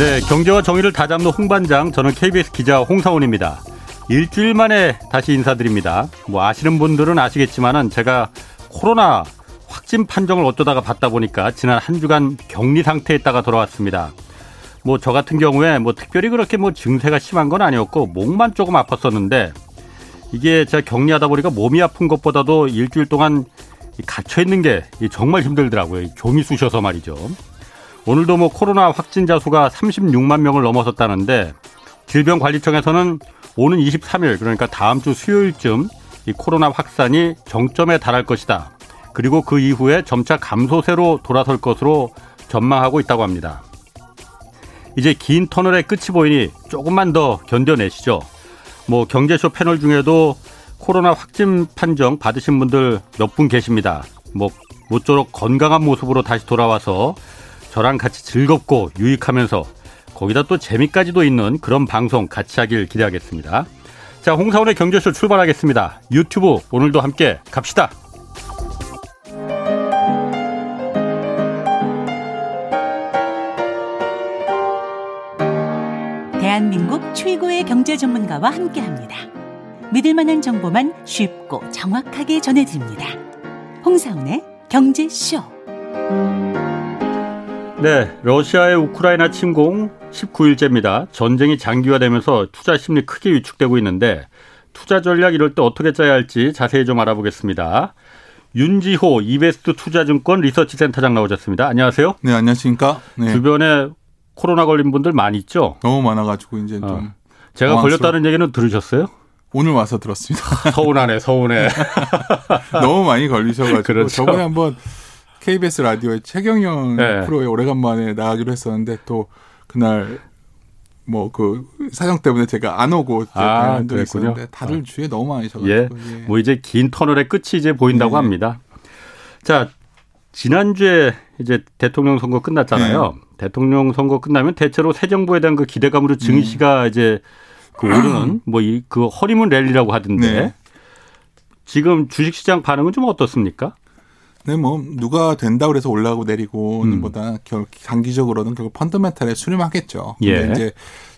네, 경제와 정의를 다잡는 홍반장, 저는 KBS 기자 홍사원입니다. 일주일 만에 다시 인사드립니다. 뭐 아시는 분들은 아시겠지만은 제가 코로나 확진 판정을 어쩌다가 받다 보니까 지난 한 주간 격리 상태에 있다가 돌아왔습니다. 뭐 저 같은 경우에 뭐 특별히 그렇게 뭐 증세가 심한 건 아니었고 목만 조금 아팠었는데 이게 제가 격리하다 보니까 몸이 아픈 것보다도 일주일 동안 갇혀 있는 게 정말 힘들더라고요. 종이 쑤셔서 말이죠. 오늘도 뭐 코로나 확진자 수가 36만 명을 넘어섰다는데 질병관리청에서는 오는 23일 그러니까 다음 주 수요일쯤 이 코로나 확산이 정점에 달할 것이다. 그리고 그 이후에 점차 감소세로 돌아설 것으로 전망하고 있다고 합니다. 이제 긴 터널의 끝이 보이니 조금만 더 견뎌내시죠. 뭐 경제쇼 패널 중에도 코로나 확진 판정 받으신 분들 몇 분 계십니다. 뭐 모쪼록 건강한 모습으로 다시 돌아와서 저랑 같이 즐겁고 유익하면서 거기다 또 재미까지도 있는 그런 방송 같이 하길 기대하겠습니다. 자, 홍사원의 경제쇼 출발하겠습니다. 유튜브 오늘도 함께 갑시다. 대한민국 최고의 경제 전문가와 함께 합니다. 믿을 만한 정보만 쉽고 정확하게 전해드립니다. 홍사원의 경제쇼. 네, 러시아의 우크라이나 침공 19일째입니다. 전쟁이 장기화되면서 투자 심리 크게 위축되고 있는데 투자 전략 이럴 때 어떻게 짜야 할지 자세히 좀 알아보겠습니다. 윤지호 이베스트 투자증권 리서치 센터장 나오셨습니다. 안녕하세요. 네, 안녕하십니까. 네. 주변에 코로나 걸린 분들 많이 있죠? 너무 많아가지고 이제 좀 어. 제가 걸렸다는 얘기는 들으셨어요? 오늘 와서 들었습니다. 서운하네, 서운해. 너무 많이 걸리셔가지고 그렇죠. 저번에 한번 KBS 라디오의 최경영 네. 프로에 오래간만에 나가기로 했었는데 또 그날 뭐 그 사정 때문에 제가 안 오고 아, 한도 그랬군요. 다들 아. 주위에 너무 많으셔가지고 예. 예. 뭐 이제 긴 터널의 끝이 이제 보인다고 네. 합니다. 자, 지난주에 이제 대통령 선거 끝났잖아요. 네. 대통령 선거 끝나면 대체로 새 정부에 대한 그 기대감으로 증시가 이제 그 오르는 뭐 이 그 허리문 랠리라고 하던데 네. 지금 주식시장 반응은 좀 어떻습니까? 네, 뭐 누가 된다 그래서 올라가고 내리고는 음. 보다 결 장기적으로는 결국 펀더멘탈에 수렴하겠죠. 예. 근데 이제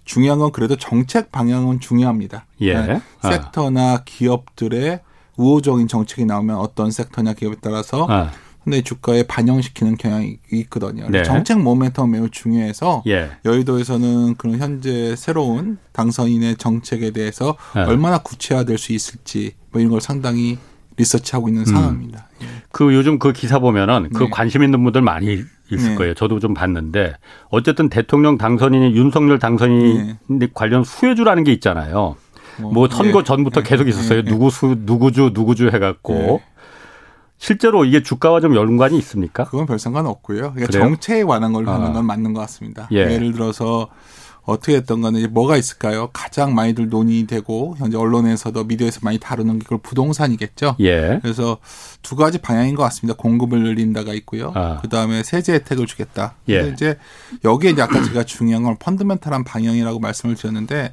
중요한 건 그래도 정책 방향은 중요합니다. 예. 네, 아. 섹터나 기업들의 우호적인 정책이 나오면 어떤 섹터냐 기업에 따라서 아, 근데 주가에 반영시키는 경향이 있거든요. 네. 정책 모멘텀 매우 중요해서 예. 여의도에서는 그런 현재 새로운 당선인의 정책에 대해서 네. 얼마나 구체화될 수 있을지 뭐 이런 걸 상당히 리서치하고 있는 상황입니다. 예. 그 요즘 그 기사 보면은 그 네. 관심 있는 분들 많이 있을 네. 거예요. 저도 좀 봤는데 어쨌든 대통령 당선인이 윤석열 당선인 관련 수혜주라는 게 있잖아요. 뭐 선거 예. 전부터 예. 계속 있었어요. 예. 누구 수 누구주 누구주 해갖고 예. 실제로 이게 주가와 좀 연관이 있습니까? 그건 별 상관 없고요. 그러니까? 정책에 관한 걸 하는 아. 건 맞는 것 같습니다. 예. 예를 들어서 어떻게 했던 거는 이제 뭐가 있을까요? 가장 많이들 논의되고 현재 언론에서도 미디어에서 많이 다루는 게 그걸 부동산이겠죠. 예. 그래서 두 가지 방향인 것 같습니다. 공급을 늘린다가 있고요. 아. 그 다음에 세제 혜택을 주겠다. 예. 근데 이제 여기에 이제 아까 제가 중요한 건 fundamental한 방향이라고 말씀을 드렸는데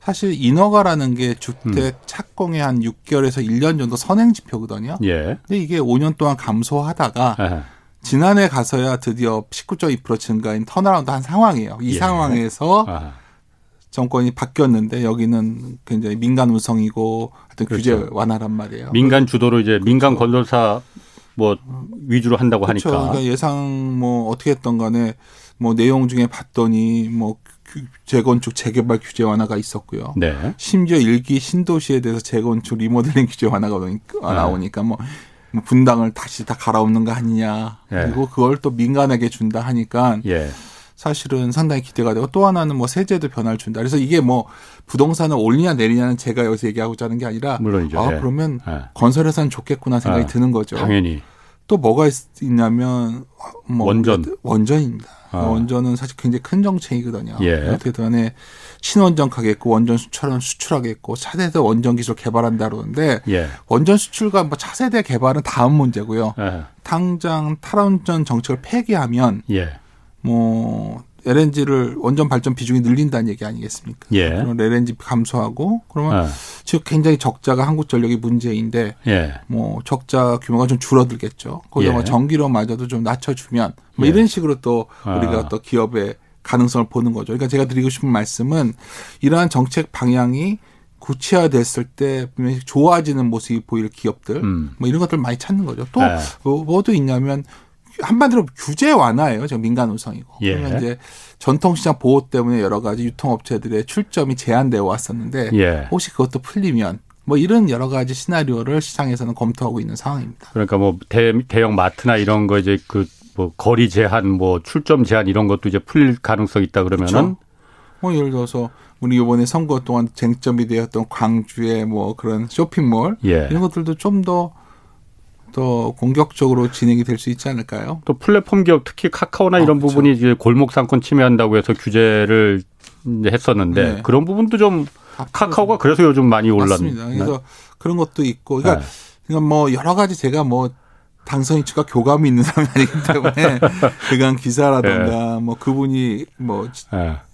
사실 인허가라는 게 주택 착공의 한 6개월에서 1년 정도 선행 지표거든요. 예. 근데 이게 5년 동안 감소하다가 아하. 지난해 가서야 드디어 19.2% 증가인 turnaround 한 상황이에요. 이 예. 상황에서 아하. 정권이 바뀌었는데 여기는 굉장히 민간 우선이고 하여튼 그렇죠. 규제 완화란 말이에요. 민간 주도로 이제 민간 건설사 뭐 위주로 한다고 그렇죠. 하니까 그러니까 예상 뭐 어떻게 했던 간에 뭐 내용 중에 봤더니 뭐 규- 재건축 재개발 규제 완화가 있었고요. 네. 심지어 일기 신도시에 대해서 재건축 리모델링 규제 완화가 나오니까, 네. 뭐 분당을 다시 다 갈아엎는 거 아니냐. 예. 그리고 그걸 또 민간에게 준다 하니까 예. 사실은 상당히 기대가 되고 또 하나는 뭐 세제도 변화를 준다. 그래서 이게 뭐 부동산을 올리냐 내리냐는 제가 여기서 얘기하고자 하는 게 아니라 물론이죠. 아 예. 그러면 예. 건설회사는 좋겠구나 생각이 아, 드는 거죠. 당연히 또 뭐가 있, 있냐면 뭐 원전. 원전입니다. 아. 원전은 사실 굉장히 큰 정책이거든요. 예. 어떻게든 간에 친원전 가겠고 원전 수출은 수출하겠고 차세대 원전 기술 개발한다 그러는데 예. 원전 수출과 뭐 차세대 개발은 다음 문제고요. 예. 당장 탈원전 정책을 폐기하면 예. 뭐 LNG를 원전 발전 비중이 늘린다는 얘기 아니겠습니까? 예. 그럼 LNG 감소하고 그러면 아. 지금 굉장히 적자가 한국 전력이 문제인데 예. 뭐 적자 규모가 좀 줄어들겠죠. 거기다 예. 뭐 전기료마저도 좀 낮춰주면 뭐 예. 이런 식으로 또 아. 우리가 또 기업의 가능성을 보는 거죠. 그러니까 제가 드리고 싶은 말씀은 이러한 정책 방향이 구체화됐을 때 분명히 좋아지는 모습이 보일 기업들 음. 뭐 이런 것들 많이 찾는 거죠. 또 네. 뭐, 뭐도 있냐면 한마디로 규제 완화예요. 지금 민간 우성이고. 예. 그러면 이제 전통시장 보호 때문에 여러 가지 유통업체들의 출점이 제한되어 왔었는데 예. 혹시 그것도 풀리면 뭐 이런 여러 가지 시나리오를 시장에서는 검토하고 있는 상황입니다. 그러니까 뭐 대, 대형 마트나 이런 거 이제 그 뭐 거리 제한, 뭐 출점 제한 이런 것도 이제 풀릴 가능성이 있다 그러면은 그렇죠. 뭐 예를 들어서 우리 이번에 선거 동안 쟁점이 되었던 광주의 뭐 그런 쇼핑몰 예. 이런 것들도 좀더 더 공격적으로 진행이 될 수 있지 않을까요? 또 플랫폼 기업 특히 카카오나 이런 아, 그렇죠. 부분이 이제 골목 상권 침해한다고 해서 규제를 이제 했었는데 네. 그런 부분도 좀다 카카오가 그래서 요즘 많이. 올랐습니다. 그래서 그런 것도 있고, 그러니까, 네. 그러니까 뭐 여러 가지 제가 뭐 당선인 측과 교감이 있는 사람이 아니기 때문에 그간 기사라든가 뭐 그분이 뭐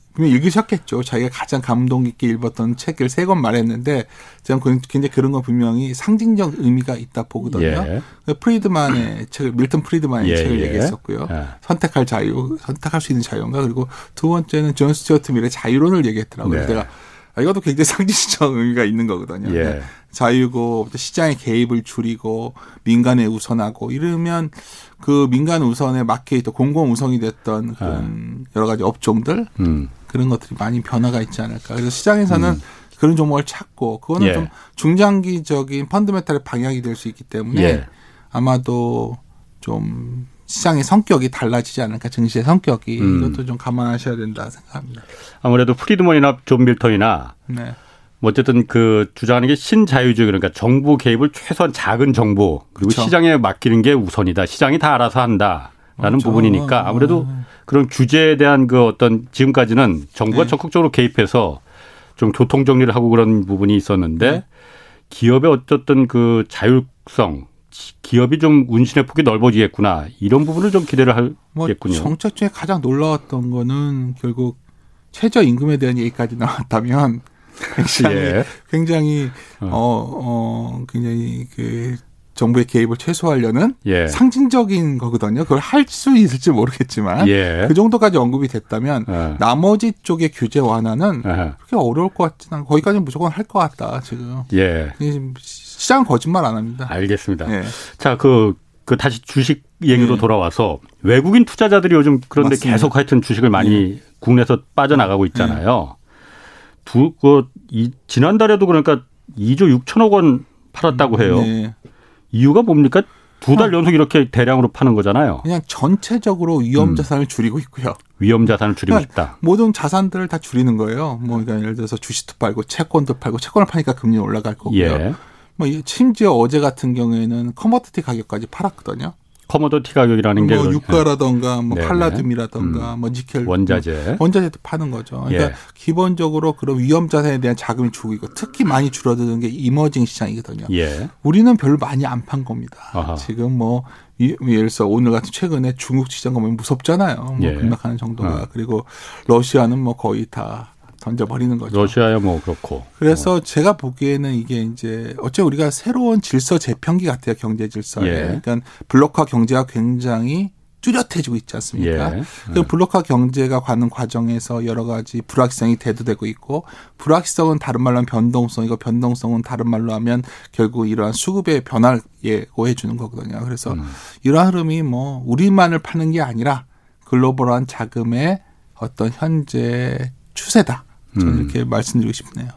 예. 분명 읽으셨겠죠. 자기가 가장 감동 깊게 읽었던 책을 세 권 말했는데 저는 그- 굉장히 그런 건 분명히 상징적 의미가 있다 보거든요. 예. 프리드만의 책을 밀턴 프리드만의 예, 책을 예. 얘기했었고요. 예. 선택할 자유, 선택할 수 있는 자유인가 그리고 두 번째는 존 스튜어트 밀의 자유론을 얘기했더라고요. 네. 아, 이것도 굉장히 상징적 의미가 있는 거거든요. 예. 네. 자유고 또 시장의 개입을 줄이고 민간에 우선하고 이러면 그 민간 우선에 막혀 있던 공공 우선이 됐던 그런 여러 가지 업종들 음. 그런 것들이 많이 변화가 있지 않을까. 그래서 시장에서는 그런 종목을 찾고 그거는 예. 좀 중장기적인 펀드멘탈의 방향이 될 수 있기 때문에 예. 아마도 좀 시장의 성격이 달라지지 않을까 증시의 성격이 음. 이것도 좀 감안하셔야 된다 생각합니다. 아무래도 프리드먼이나 존 밀턴이나 네. 뭐 어쨌든 그 주장하는 게 신자유주의 그러니까 정부 개입을 최소한 작은 정부 그리고 그렇죠. 시장에 맡기는 게 우선이다. 시장이 다 알아서 한다라는 그렇죠. 부분이니까 아무래도 그런 규제에 대한 그 어떤 지금까지는 정부가 네. 적극적으로 개입해서 좀 교통 정리를 하고 그런 부분이 있었는데 네. 기업의 어쨌든 그 자율성 기업이 좀 운신의 폭이 넓어지겠구나 이런 부분을 좀 기대를 뭐 하겠군요. 정책 중에 가장 놀라웠던 거는 결국 최저 임금에 대한 얘기까지 나왔다면 굉장히 예. 굉장히 어. 어, 어 굉장히 그 정부의 개입을 최소화하려는 예. 상징적인 거거든요. 그걸 할 수 있을지 모르겠지만 예. 그 정도까지 언급이 됐다면 예. 나머지 쪽의 규제 완화는 아하. 그렇게 어려울 것 같지는 않고 거기까지는 무조건 할 것 같다 지금. 예. 시장 거짓말 안 합니다. 알겠습니다. 예. 자, 그, 그 다시 주식 얘기로 네. 돌아와서 외국인 투자자들이 요즘 그런데 맞습니다. 네. 계속 하여튼 주식을 많이 국내에서 빠져나가고 있잖아요. 두, 그, 이, 지난달에도 그러니까 2조 6천억 원 팔았다고 해요. 네. 이유가 뭡니까? 두 어. 달 연속 이렇게 대량으로 파는 거잖아요. 그냥 전체적으로 위험 자산을 줄이고 있고요. 위험 자산을 줄이고 그러니까 싶다. 모든 자산들을 다 줄이는 거예요. 뭐 그러니까 예를 들어서 주식도 팔고 채권도 팔고 채권을 파니까 금리 올라갈 거고요. 예. 뭐 이- 심지어 어제 같은 경우에는 commodity 가격까지 팔았거든요. commodity 가격이라는 게 뭐 유가라던가 뭐 네네. 팔라듐이라던가 뭐 니켈 원자재. 원자재도 파는 거죠. 그러니까 예. 기본적으로 그런 위험 자산에 대한 자금이 줄고 특히 많이 줄어드는 게 emerging 시장이거든요. 예. 우리는 별로 많이 안 판 겁니다. 아하. 지금 뭐 이- 예를 들어서 오늘 같은 최근에 중국 시장 가면 무섭잖아요. 뭐 예. 급락하는 정도가 어. 그리고 러시아는 뭐 거의 다 던져버리는 거죠. 러시아야 뭐 그렇고. 그래서 제가 보기에는 이게 이제 어째 우리가 새로운 질서 재편기 같아요 경제 질서에. 예. 그러니까 블록화 경제가 굉장히 뚜렷해지고 있지 않습니까? 예. 그 블록화 경제가 가는 과정에서 여러 가지 불확실성이 대두되고 있고 불확실성은 다른 말로 하면 변동성이고 변동성은 다른 말로 하면 결국 이러한 수급의 변화를 예고해 주는 거거든요. 그래서 음. 이러한 흐름이 뭐 우리만을 파는 게 아니라 글로벌한 자금의 어떤 현재 추세다. 저는 음. 이렇게 말씀드리고 싶네요.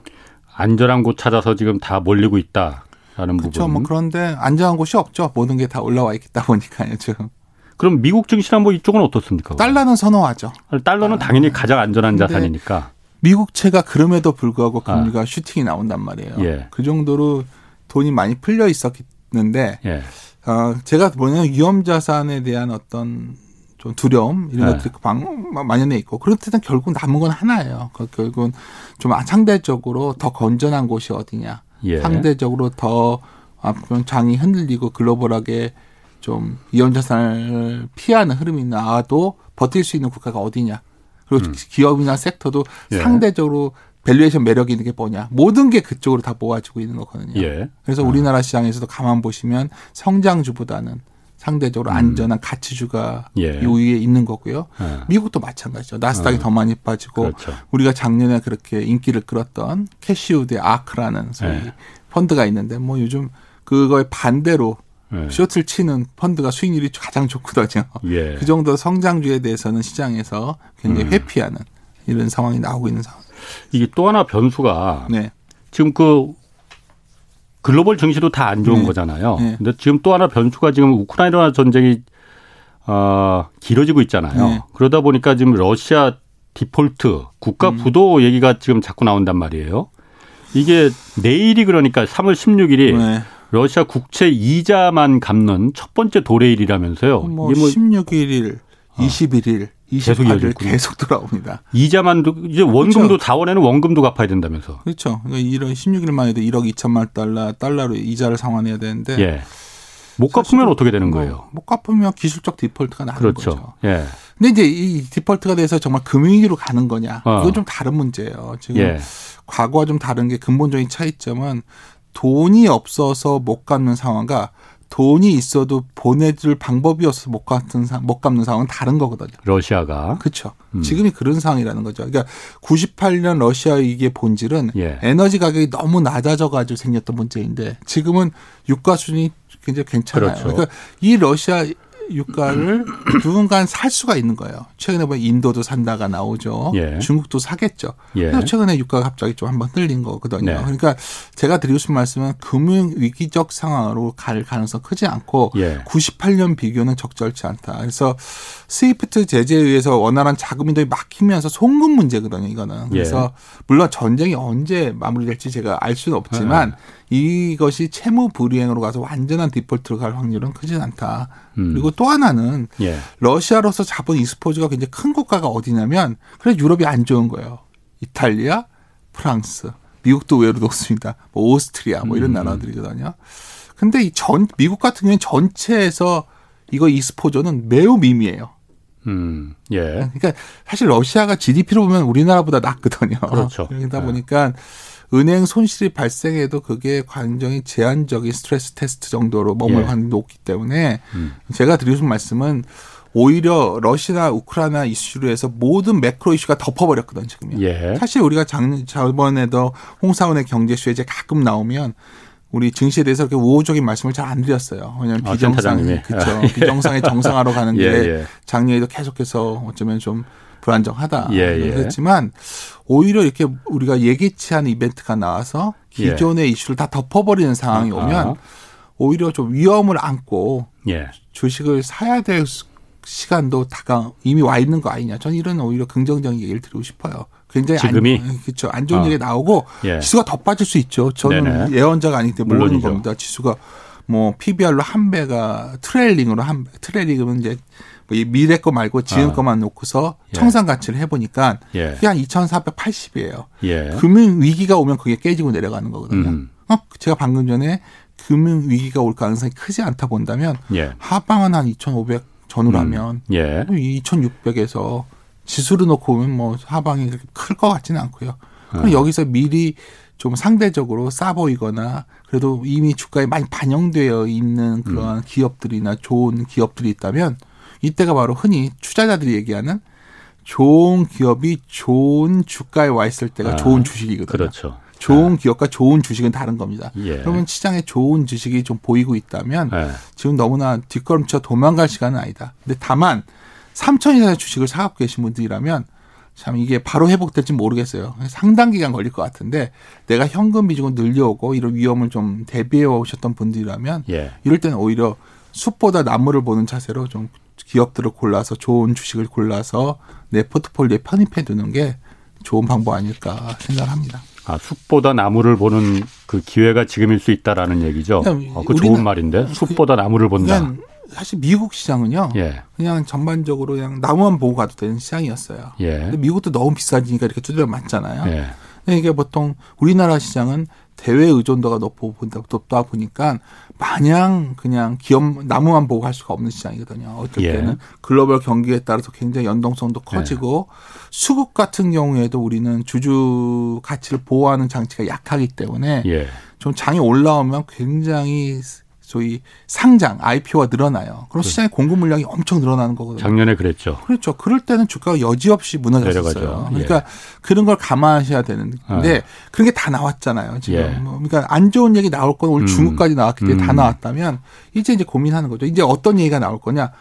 안전한 곳 찾아서 지금 다 몰리고 있다라는 그렇죠. 부분. 뭐 그런데 안전한 곳이 없죠. 모든 게 다 올라와 있다 보니까요. 지금 그럼 미국 증시나 뭐 이쪽은 어떻습니까? 달러는 선호하죠. 달러는 당연히 가장 안전한 자산이니까. 미국채가 그럼에도 불구하고 금리가 슈팅이 나온단 말이에요. 아. 예. 그 정도로 돈이 많이 풀려 있었는데 예. 어, 제가 뭐냐면 위험 자산에 대한 어떤 좀 두려움 이런 네. 것들이 방, 만연해 있고 그렇다면 결국 남은 건 하나예요. 그 결국은 좀 상대적으로 더 건전한 곳이 어디냐. 예. 상대적으로 더 앞으로 장이 흔들리고 글로벌하게 좀 위험 자산을 피하는 흐름이 나와도 버틸 수 있는 국가가 어디냐. 그리고 기업이나 섹터도 음. 예. 상대적으로 valuation 매력이 있는 게 뭐냐. 모든 게 그쪽으로 다 모아지고 있는 거거든요. 예. 그래서 우리나라 시장에서도 가만 보시면 성장주보다는 상대적으로 안전한 가치주가 예. 우위에 있는 거고요. 예. 미국도 마찬가지죠. 나스닥이 어. 더 많이 빠지고 그렇죠. 우리가 작년에 그렇게 인기를 끌었던 캐시우드의 ARK라는 소위 예. 펀드가 있는데 뭐 요즘 그거에 반대로 예. 숏을 치는 펀드가 수익률이 가장 좋거든요. 예. 그 정도 성장주에 대해서는 시장에서 굉장히 음. 회피하는 이런 상황이 나오고 있는 상황. 이게 또 하나 변수가 네. 지금 그 글로벌 증시도 다 안 좋은 네. 거잖아요. 네. 근데 지금 또 하나 변수가 지금 우크라이나 전쟁이 어, 길어지고 있잖아요. 네. 그러다 보니까 지금 러시아 디폴트 국가 음. 부도 얘기가 지금 자꾸 나온단 말이에요. 이게 내일이 그러니까 3월 16일이 네. 러시아 국채 이자만 갚는 첫 번째 도래일이라면서요. 뭐 이게 뭐 16일, 21일, 계속 28일 이어졌군요. 계속 돌아옵니다. 이자만 이제 원금도 그렇죠. 4월에는 원금도 갚아야 된다면서. 그렇죠. 그러니까 이런 16일만 해도 1억 2천만 달러 달러로 이자를 상환해야 되는데 예. 못 갚으면 어떻게 되는 뭐 거예요? 못 갚으면 기술적 디폴트가 나는 그렇죠. 거죠. 예. 근데 이제 이 디폴트가 돼서 정말 금융위기로 가는 거냐? 어. 이건 좀 다른 문제예요. 지금 예. 과거와 좀 다른 게 근본적인 차이점은 돈이 없어서 못 갚는 상황과 돈이 있어도 보내줄 방법이 없어서 못 갚는 상, 못 갚는 상황은 다른 거거든요. 러시아가 그렇죠. 음. 지금이 그런 상황이라는 거죠. 그러니까 98년 러시아 위기의 본질은 예. 에너지 가격이 너무 낮아져 가지고 생겼던 문제인데 지금은 유가 수준이 굉장히 괜찮아요. 그렇죠. 그러니까 이 러시아 유가를 누군가 살 수가 있는 거예요. 최근에 보면 인도도 산다가 나오죠. 예. 중국도 사겠죠. 예. 최근에 유가가 갑자기 좀 한번 흘린 거거든요. 네. 그러니까 제가 드리고 싶은 말씀은 금융 위기적 상황으로 갈 가능성 크지 않고 예. 98년 비교는 적절치 않다. 그래서 스위프트 제재에 의해서 원활한 자금 인도이 막히면서 송금 문제거든요. 이거는. 그래서 예. 물론 전쟁이 언제 마무리될지 제가 알 수는 없지만 네. 이것이 채무 불이행으로 가서 완전한 디폴트로 갈 확률은 크진 않다. 음. 그리고 또 하나는 예. 러시아로서 잡은 exposure가 굉장히 큰 국가가 어디냐면 그래 유럽이 안 좋은 거예요. 이탈리아, 프랑스, 미국도 의외로 높습니다. 뭐 오스트리아 뭐 이런 음. 나라들이거든요. 근데 이 전 미국 같은 경우는 전체에서 이거 익스포저는 매우 미미해요. 음. 예. 그러니까 사실 러시아가 GDP로 보면 우리나라보다 낫거든요. 그렇죠. 그러다 네. 보니까 은행 손실이 발생해도 그게 굉장히 제한적인 스트레스 테스트 정도로 머물 예. 확률이 높기 때문에 음. 제가 드리고 싶은 말씀은 오히려 러시아 우크라이나 이슈로 해서 모든 매크로 이슈가 덮어버렸거든 지금요. 예. 사실 우리가 작년 저번에도 홍사원의 경제쇼에 이제 가끔 나오면 우리 증시에 대해서 그렇게 우호적인 말씀을 잘 안 드렸어요. 왜냐하면 아, 비정상. 그렇죠. 비정상의 정상화로 가는 예, 길에 예. 작년에도 계속해서 어쩌면 좀 불안정하다. 예, 예. 그렇지만 오히려 이렇게 우리가 예기치 않은 이벤트가 나와서 예. 기존의 이슈를 다 덮어버리는 상황이 아하. 오면 오히려 좀 위험을 안고 예. 주식을 사야 될 수- 시간도 다가 이미 와 있는 거 아니냐. 저는 이런 오히려 긍정적인 얘기를 드리고 싶어요. 굉장히 지금이? 안, 그렇죠. 안 좋은 어. 얘기 나오고 예. 지수가 더 빠질 수 있죠. 저는 네네. 예언자가 아니기 때문에 모르는. 겁니다. 지수가 뭐 PBR로 한 배가 트레일링으로 한 배. 트레일링은 이제 뭐 이 미래 거 말고 지금 아. 거만 놓고서 예. 청산 가치를 해보니까 예. 그게 한 2,480이에요. 예. 금융 위기가 오면 그게 깨지고 내려가는 거거든요. 음. 어, 제가 방금 전에 금융 위기가 올 가능성이 크지 않다 본다면 예. 하방은 한 2,500 전후로 음. 예. 2,600에서 지수를 놓고 보면 뭐 하방이 그렇게 클 것 같지는 않고요. 그럼 어. 여기서 미리 좀 상대적으로 싸 보이거나 그래도 이미 주가에 많이 반영되어 있는 그러한 음. 기업들이나 좋은 기업들이 있다면 이때가 바로 흔히 투자자들이 얘기하는 좋은 기업이 좋은 주가에 와 있을 때가 아, 좋은 주식이거든요. 그렇죠. 좋은 기업과 좋은 주식은 다른 겁니다. 예. 그러면 시장에 좋은 주식이 좀 보이고 있다면 예. 지금 너무나 뒷걸음쳐 도망갈 시간은 아니다. 근데 다만 3천 이상의 주식을 사갖고 계신 분들이라면 참 이게 바로 회복될지 모르겠어요. 상당 기간 걸릴 것 같은데 내가 현금 비중을 늘려오고 이런 위험을 좀 대비해 오셨던 분들이라면 예. 이럴 때는 오히려 숲보다 나무를 보는 자세로 좀 기업들을 골라서 좋은 주식을 골라서 내 포트폴리오에 편입해 두는 게 좋은 방법 아닐까 생각합니다. 아, 숲보다 나무를 보는 그 기회가 지금일 수 있다라는 얘기죠. 어, 그 좋은 말인데 숲보다 나무를 본다. 사실 미국 시장은요. 예. 그냥 전반적으로 그냥 나무만 보고 가도 되는 시장이었어요. 예. 근데 미국도 너무 비싸지니까 이렇게 두드려 맞잖아요. 예. 이게 보통 우리나라 시장은 대외 의존도가 높고 높다 보니까 마냥 그냥 기업 나무만 보고 할 수가 없는 시장이거든요. 어떨 예. 때는 글로벌 경기에 따라서 굉장히 연동성도 커지고 수급 같은 경우에도 우리는 주주 가치를 보호하는 장치가 약하기 때문에 예. 좀 장이 올라오면 굉장히 소위 상장 IPO가 늘어나요. 그럼 시장의 공급 물량이 엄청 늘어나는 거거든요. 작년에 그랬죠. 그렇죠. 그럴 때는 주가가 여지없이 무너졌어요. 내려가죠. 그러니까 예. 그런 걸 감안하셔야 되는데 아. 그런 게 다 나왔잖아요. 지금. 예. 뭐 그러니까 안 좋은 얘기 나올 건 오늘 음. 중국까지 나왔기 때문에 다 음. 나왔다면 이제 이제 고민하는 거죠. 이제 어떤 얘기가 나올 거냐?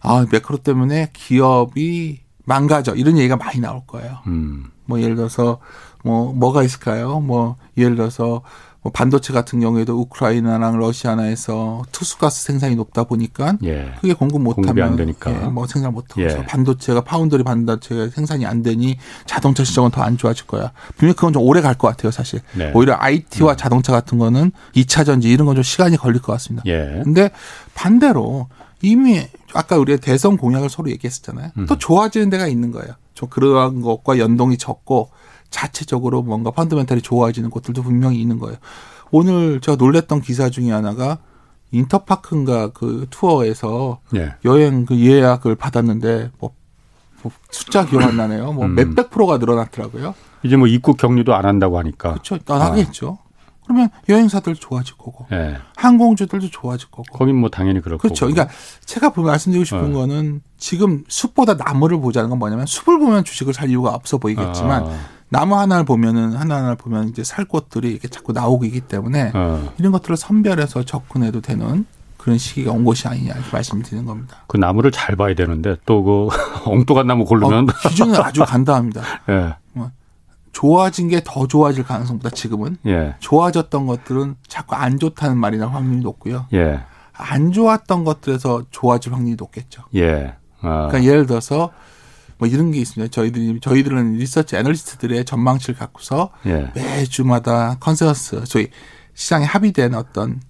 아 매크로 때문에 기업이 망가져 이런 얘기가 많이 나올 거예요. 음. 뭐 예를 들어서 뭐 뭐가 있을까요? 뭐 예를 들어서 뭐 반도체 같은 경우에도 우크라이나랑 러시아나에서 투수가스 생산이 높다 보니까 예. 그게 공급 공급이 못하면 안 되니까. 예, 뭐 생산 못하고 예. 반도체가 파운드리 반도체가 생산이 안 되니 자동차 시장은 더 안 좋아질 거야. 분명 히 그건 좀 오래 갈 것 같아요, 사실. 네. 오히려 IT와 자동차 같은 거는 2차 전지 이런 건 좀 시간이 걸릴 것 같습니다. 예. 근데 반대로 이미 아까 우리가 대선 공약을 서로 얘기했었잖아요. 음. 또 좋아지는 데가 있는 거예요. 좀 그러한 것과 연동이 적고 자체적으로 뭔가 펀드멘탈이 좋아지는 곳들도 분명히 있는 거예요. 오늘 제가 놀랬던 기사 중에 하나가 인터파크인가 그 투어에서 예. 여행 그 예약을 받았는데 뭐, 뭐 숫자 기억 안 나네요. 뭐 음. 몇백 프로가 늘어났더라고요. 이제 뭐 입국 격리도 안 한다고 하니까. 그렇죠. 떠나겠죠. 그러면 여행사들 좋아질 거고 예. 항공주들도 좋아질 거고. 거긴 뭐 당연히 그럴 그렇죠. 거고. 그러니까 제가 보- 말씀드리고 싶은 어. 거는 지금 숲보다 나무를 보자는 건 뭐냐면 숲을 보면 주식을 살 이유가 없어 보이겠지만 아, 나무 하나를 보면은 하나하나를 보면 이제 살 것들이 이렇게 자꾸 나오고 있기 때문에 어. 이런 것들을 선별해서 접근해도 되는 그런 시기가 온 것이 아니냐 이렇게 말씀드리는 겁니다. 그 나무를 잘 봐야 되는데 또 그 엉뚱한 나무 고르면 어, 기준은 아주 간단합니다. 예. 좋아진 게 더 좋아질 가능성보다 지금은 예. 좋아졌던 것들은 자꾸 안 좋다는 말이 날 확률이 높고요. 예. 안 좋았던 것들에서 좋아질 확률이 높겠죠. 예. 아. 그러니까 예를 들어서 뭐 이런 게 있습니다. 저희들이 저희들은 리서치 애널리스트들의 전망치를 갖고서 예. 매주마다 컨센서스 저희 시장에 합의된 어떤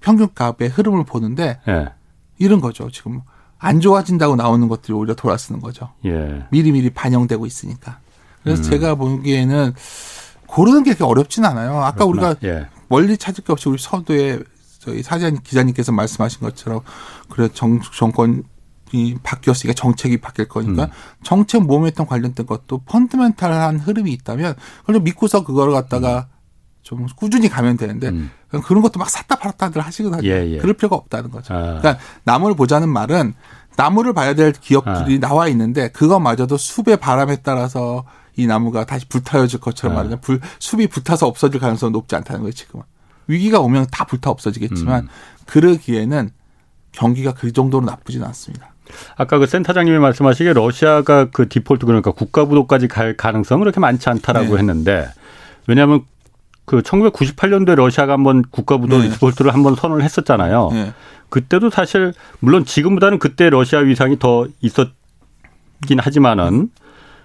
평균 값의 흐름을 보는데 예. 이런 거죠. 지금 안 좋아진다고 나오는 것들이 오히려 돌아쓰는 거죠. 예. 미리미리 반영되고 있으니까. 그래서 음. 제가 보기에는 고르는 게 그렇게 어렵진 않아요. 아까 그렇구나. 우리가 예. 멀리 찾을 게 없이 우리 서두에 저희 사장 기자님께서 말씀하신 것처럼 그래 정, 정권 이 바뀌었으니까 정책이 바뀔 거니까 음. 정책 모멘텀 관련된 것도 펀드멘탈한 흐름이 있다면 그걸 좀 믿고서 그걸 갖다가 좀 꾸준히 가면 되는데 음. 그런 것도 막 샀다 팔았다들 하시거든요. 예, 예. 그럴 필요가 없다는 거죠. 아. 그러니까 나무를 보자는 말은 나무를 봐야 될 기업들이 아. 나와 있는데 그거마저도 숲의 바람에 따라서 이 나무가 다시 불타워질 것처럼 아. 말하자면 불, 숲이 불타서 없어질 가능성은 높지 않다는 거예요 지금은 위기가 오면 다 불타 없어지겠지만 음. 그러기에는 경기가 그 정도로 나쁘지는 않습니다. 아까 그 센터장님이 말씀하시기에 러시아가 그 디폴트 그러니까 국가 부도까지 갈 가능성은 그렇게 많지 않다라고 네. 했는데 왜냐하면 그 1998년도에 러시아가 한번 국가 부도 네. 디폴트를 한번 선언을 했었잖아요. 예. 그때도 사실 물론 지금보다는 그때 러시아 위상이 더 있었긴 하지만은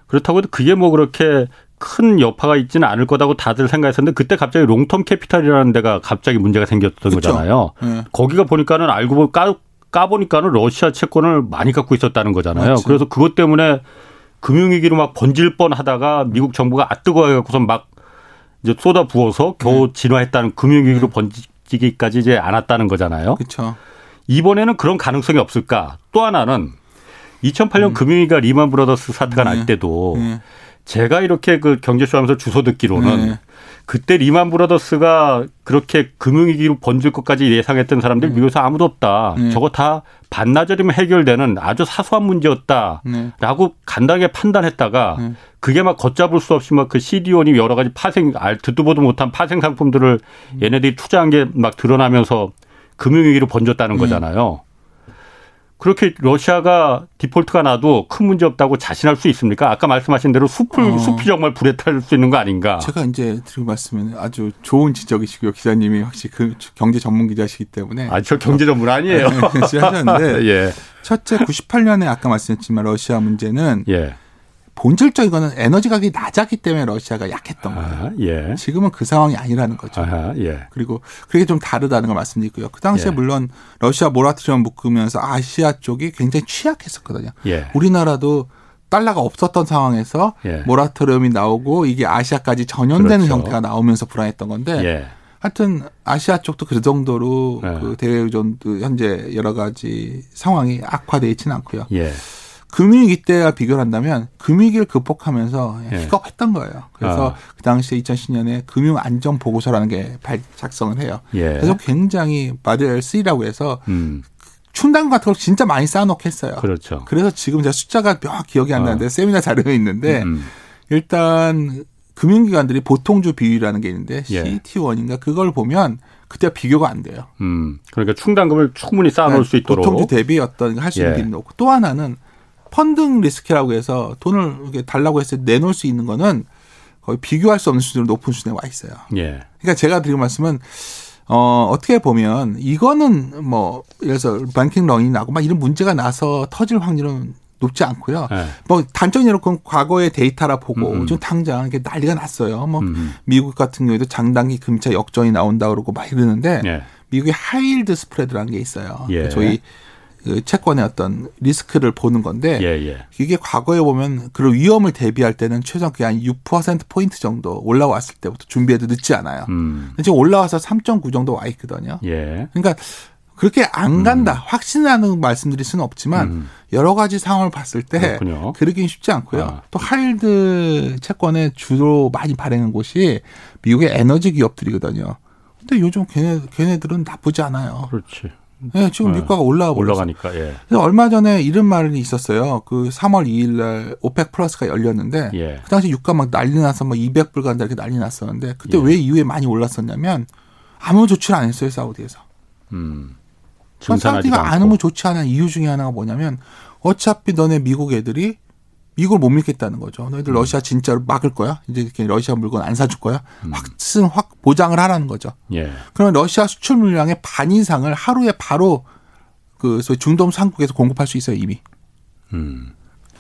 그렇다고 해도 그게 뭐 그렇게 큰 여파가 있지는 않을 거다고 다들 생각했었는데 그때 갑자기 롱텀 캐피탈이라는 데가 갑자기 문제가 생겼던 그쵸. 거잖아요. 예. 거기가 보니까는 알고 보니 까, 까보니까는 러시아 채권을 많이 갖고 있었다는 거잖아요. 맞지. 그래서 그것 때문에 금융위기로 막 번질 뻔 하다가 미국 정부가 아 뜨거워갖고서 막 이제 쏟아 부어서 겨우 네. 진화했다는 금융위기로 번지기까지 이제 않았다는 거잖아요. 그렇죠. 이번에는 그런 가능성이 없을까? 또 하나는 2008년 금융위기가 리만 브라더스 사태가 날 네. 때도 예. 제가 이렇게 그 경제쇼 하면서 주워듣기로는 네. 그때 리만 브라더스가 그렇게 금융위기로 번질 것까지 예상했던 사람들 미국에서 아무도 없다. 네. 저거 다 반나절이면 해결되는 아주 사소한 문제였다. 네. 라고 간단하게 판단했다가 네. 그게 막 걷잡을 수 없이 막 그 CDO니 여러 가지 파생, 알, 듣도 보도 못한 파생 상품들을 음. 얘네들이 투자한 게 막 드러나면서 금융위기로 번졌다는 네. 거잖아요. 그렇게 러시아가 디폴트가 나도 큰 문제 없다고 자신할 수 있습니까? 아까 말씀하신 대로 숲을, 어. 숲이 정말 불에 탈 수 있는 거 아닌가? 제가 이제 드리고 말씀은 아주 좋은 지적이시고요. 기자님이 확실히 그 경제 전문 기자시기 때문에 아, 저 경제 전문 아니에요. 하셨는데 예, 첫째 98년에 아까 말씀했지만 러시아 문제는 예. 본질적 이거는 에너지 가격이 낮았기 때문에 러시아가 약했던 거예요. 아, 예. 지금은 그 상황이 아니라는 거죠. 아, 예. 그리고 그게 좀 다르다는 걸 말씀드리고요. 그 당시에 예. 물론 러시아 모라토리엄 묶으면서 아시아 쪽이 굉장히 취약했었거든요. 예. 우리나라도 달러가 없었던 상황에서 예. 모라토리엄이 나오고 이게 아시아까지 전염되는 그렇죠. 형태가 나오면서 불안했던 건데 예. 하여튼 아시아 쪽도 그 정도로 네. 그 대외 의존도 현재 여러 가지 상황이 악화되어 있지는 않고요. 예. 금융위기 때와 비교를 한다면 금융위기를 극복하면서 예. 희겁했던 거예요. 그래서 아. 그 당시에 2010년에 금융안전보고서라는 게 발- 작성을 해요. 예. 그래서 굉장히 마델 3라고 해서 음, 충당 같은 걸 진짜 많이 쌓아놓겠어요. 그렇죠. 그래서 지금 제가 숫자가 명확히 기억이 안 아. 나는데 세미나 자료에 있는데 음, 일단 금융기관들이 보통주 비율이라는 게 있는데 예. CET1인가 그걸 보면 그때 비교가 안 돼요. 음. 그러니까 충당금을 충분히 쌓아놓을 수 있도록. 보통주 대비 어떤 할 수 있는 예. 비율이 높고 또 하나는 funding risk라고 해서 돈을 이렇게 달라고 했을 때 내놓을 수 있는 거는 거의 비교할 수 없는 수준으로 높은 수준에 와 있어요. 예. 그러니까 제가 드리는 말씀은 어 어떻게 보면 이거는 뭐 예를 들어서 banking run이 나고 막 이런 문제가 나서 터질 확률은 높지 않고요. 예. 뭐 단점이 그건 과거의 데이터라 보고 음, 음. 좀 당장 이렇게 난리가 났어요. 뭐 음, 미국 같은 경우에도 장단기 금리차 역전이 나온다 그러고 막 이러는데 예. 미국의 high yield spread라는 게 있어요. 예. 저희 그 채권의 어떤 리스크를 보는 건데 예, 예. 이게 과거에 보면 그런 위험을 대비할 때는 최소한 그게 한6% 포인트 정도 올라왔을 때부터 준비해도 늦지 않아요. 음. 지금 올라와서 3.9 정도 와 있거든요. 예. 그러니까 그렇게 안 간다 확신하는 말씀드릴 수는 없지만 음. 여러 가지 상황을 봤을 때 그렇군요. 그러긴 쉽지 않고요. 아. 또 하일드 채권에 주로 많이 발행한 곳이 미국의 에너지 기업들이거든요. 근데 요즘 걔네 걔네들은 나쁘지 않아요. 그렇지. 예, 지금 네. 유가가 버렸어요. 올라가니까, 예. 그래서 얼마 전에 이런 말이 있었어요. 그 3월 2일 날 오펙 플러스가 열렸는데 예. 그 당시 유가 막 난리 나서 막 200불 간다 이렇게 난리 났었는데 그때 예. 왜 이후에 많이 올랐었냐면 아무 조치를 안 했어요 사우디에서. 음. 그러니까 사우디가 조치 안한 이유 중에 하나가 뭐냐면 어차피 너네 미국 애들이 미국을 못 믿겠다는 거죠. 음. 너희들 러시아 진짜로 막을 거야. 이제 이렇게 러시아 물건 안 사줄 거야. 확신 확 보장을 하라는 거죠. 예. 그러면 러시아 수출 물량의 반 이상을 하루에 바로 그 소위 중동 상국에서 공급할 수 있어요 이미. 음.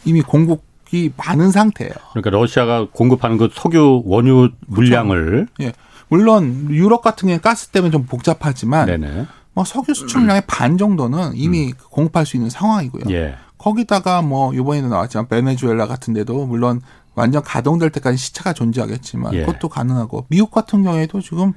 이미 공급이 많은 상태예요. 그러니까 러시아가 공급하는 그 석유 원유 물량을 예. 물론 유럽 같은 경우는 가스 때문에 좀 복잡하지만 네네. 뭐 석유 수출 물량의 반 정도는 이미 공급할 수 있는 상황이고요. 음. 예. 거기다가 뭐 이번에도 나왔지만 베네수엘라 같은 데도 물론 완전 가동될 때까지 시차가 존재하겠지만 예. 그것도 가능하고 미국 같은 경우에도 지금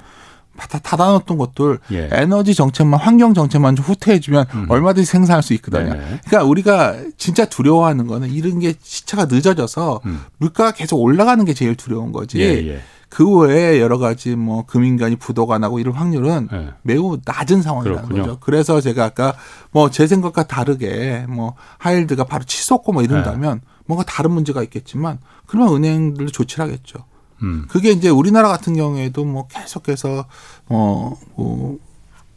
다 닫아놓던 것들 예. 에너지 정책만 환경 정책만 좀 후퇴해주면 얼마든지 생산할 수 있거든요. 음. 네네. 그러니까 우리가 진짜 두려워하는 거는 이런 게 시차가 늦어져서 음. 물가가 계속 올라가는 게 제일 두려운 거지. 예, 예. 그 외에 여러 가지 뭐 금융기관이 부도가 나고 이런 확률은 예. 매우 낮은 상황이라는 그렇군요. 거죠. 그래서 제가 아까 뭐 제 생각과 다르게 뭐 하일드가 바로 치솟고 뭐 이런다면 네. 뭔가 다른 문제가 있겠지만 그러면 은행들도 조치를 하겠죠. 음. 그게 이제 우리나라 같은 경우에도 뭐 계속해서 어, 뭐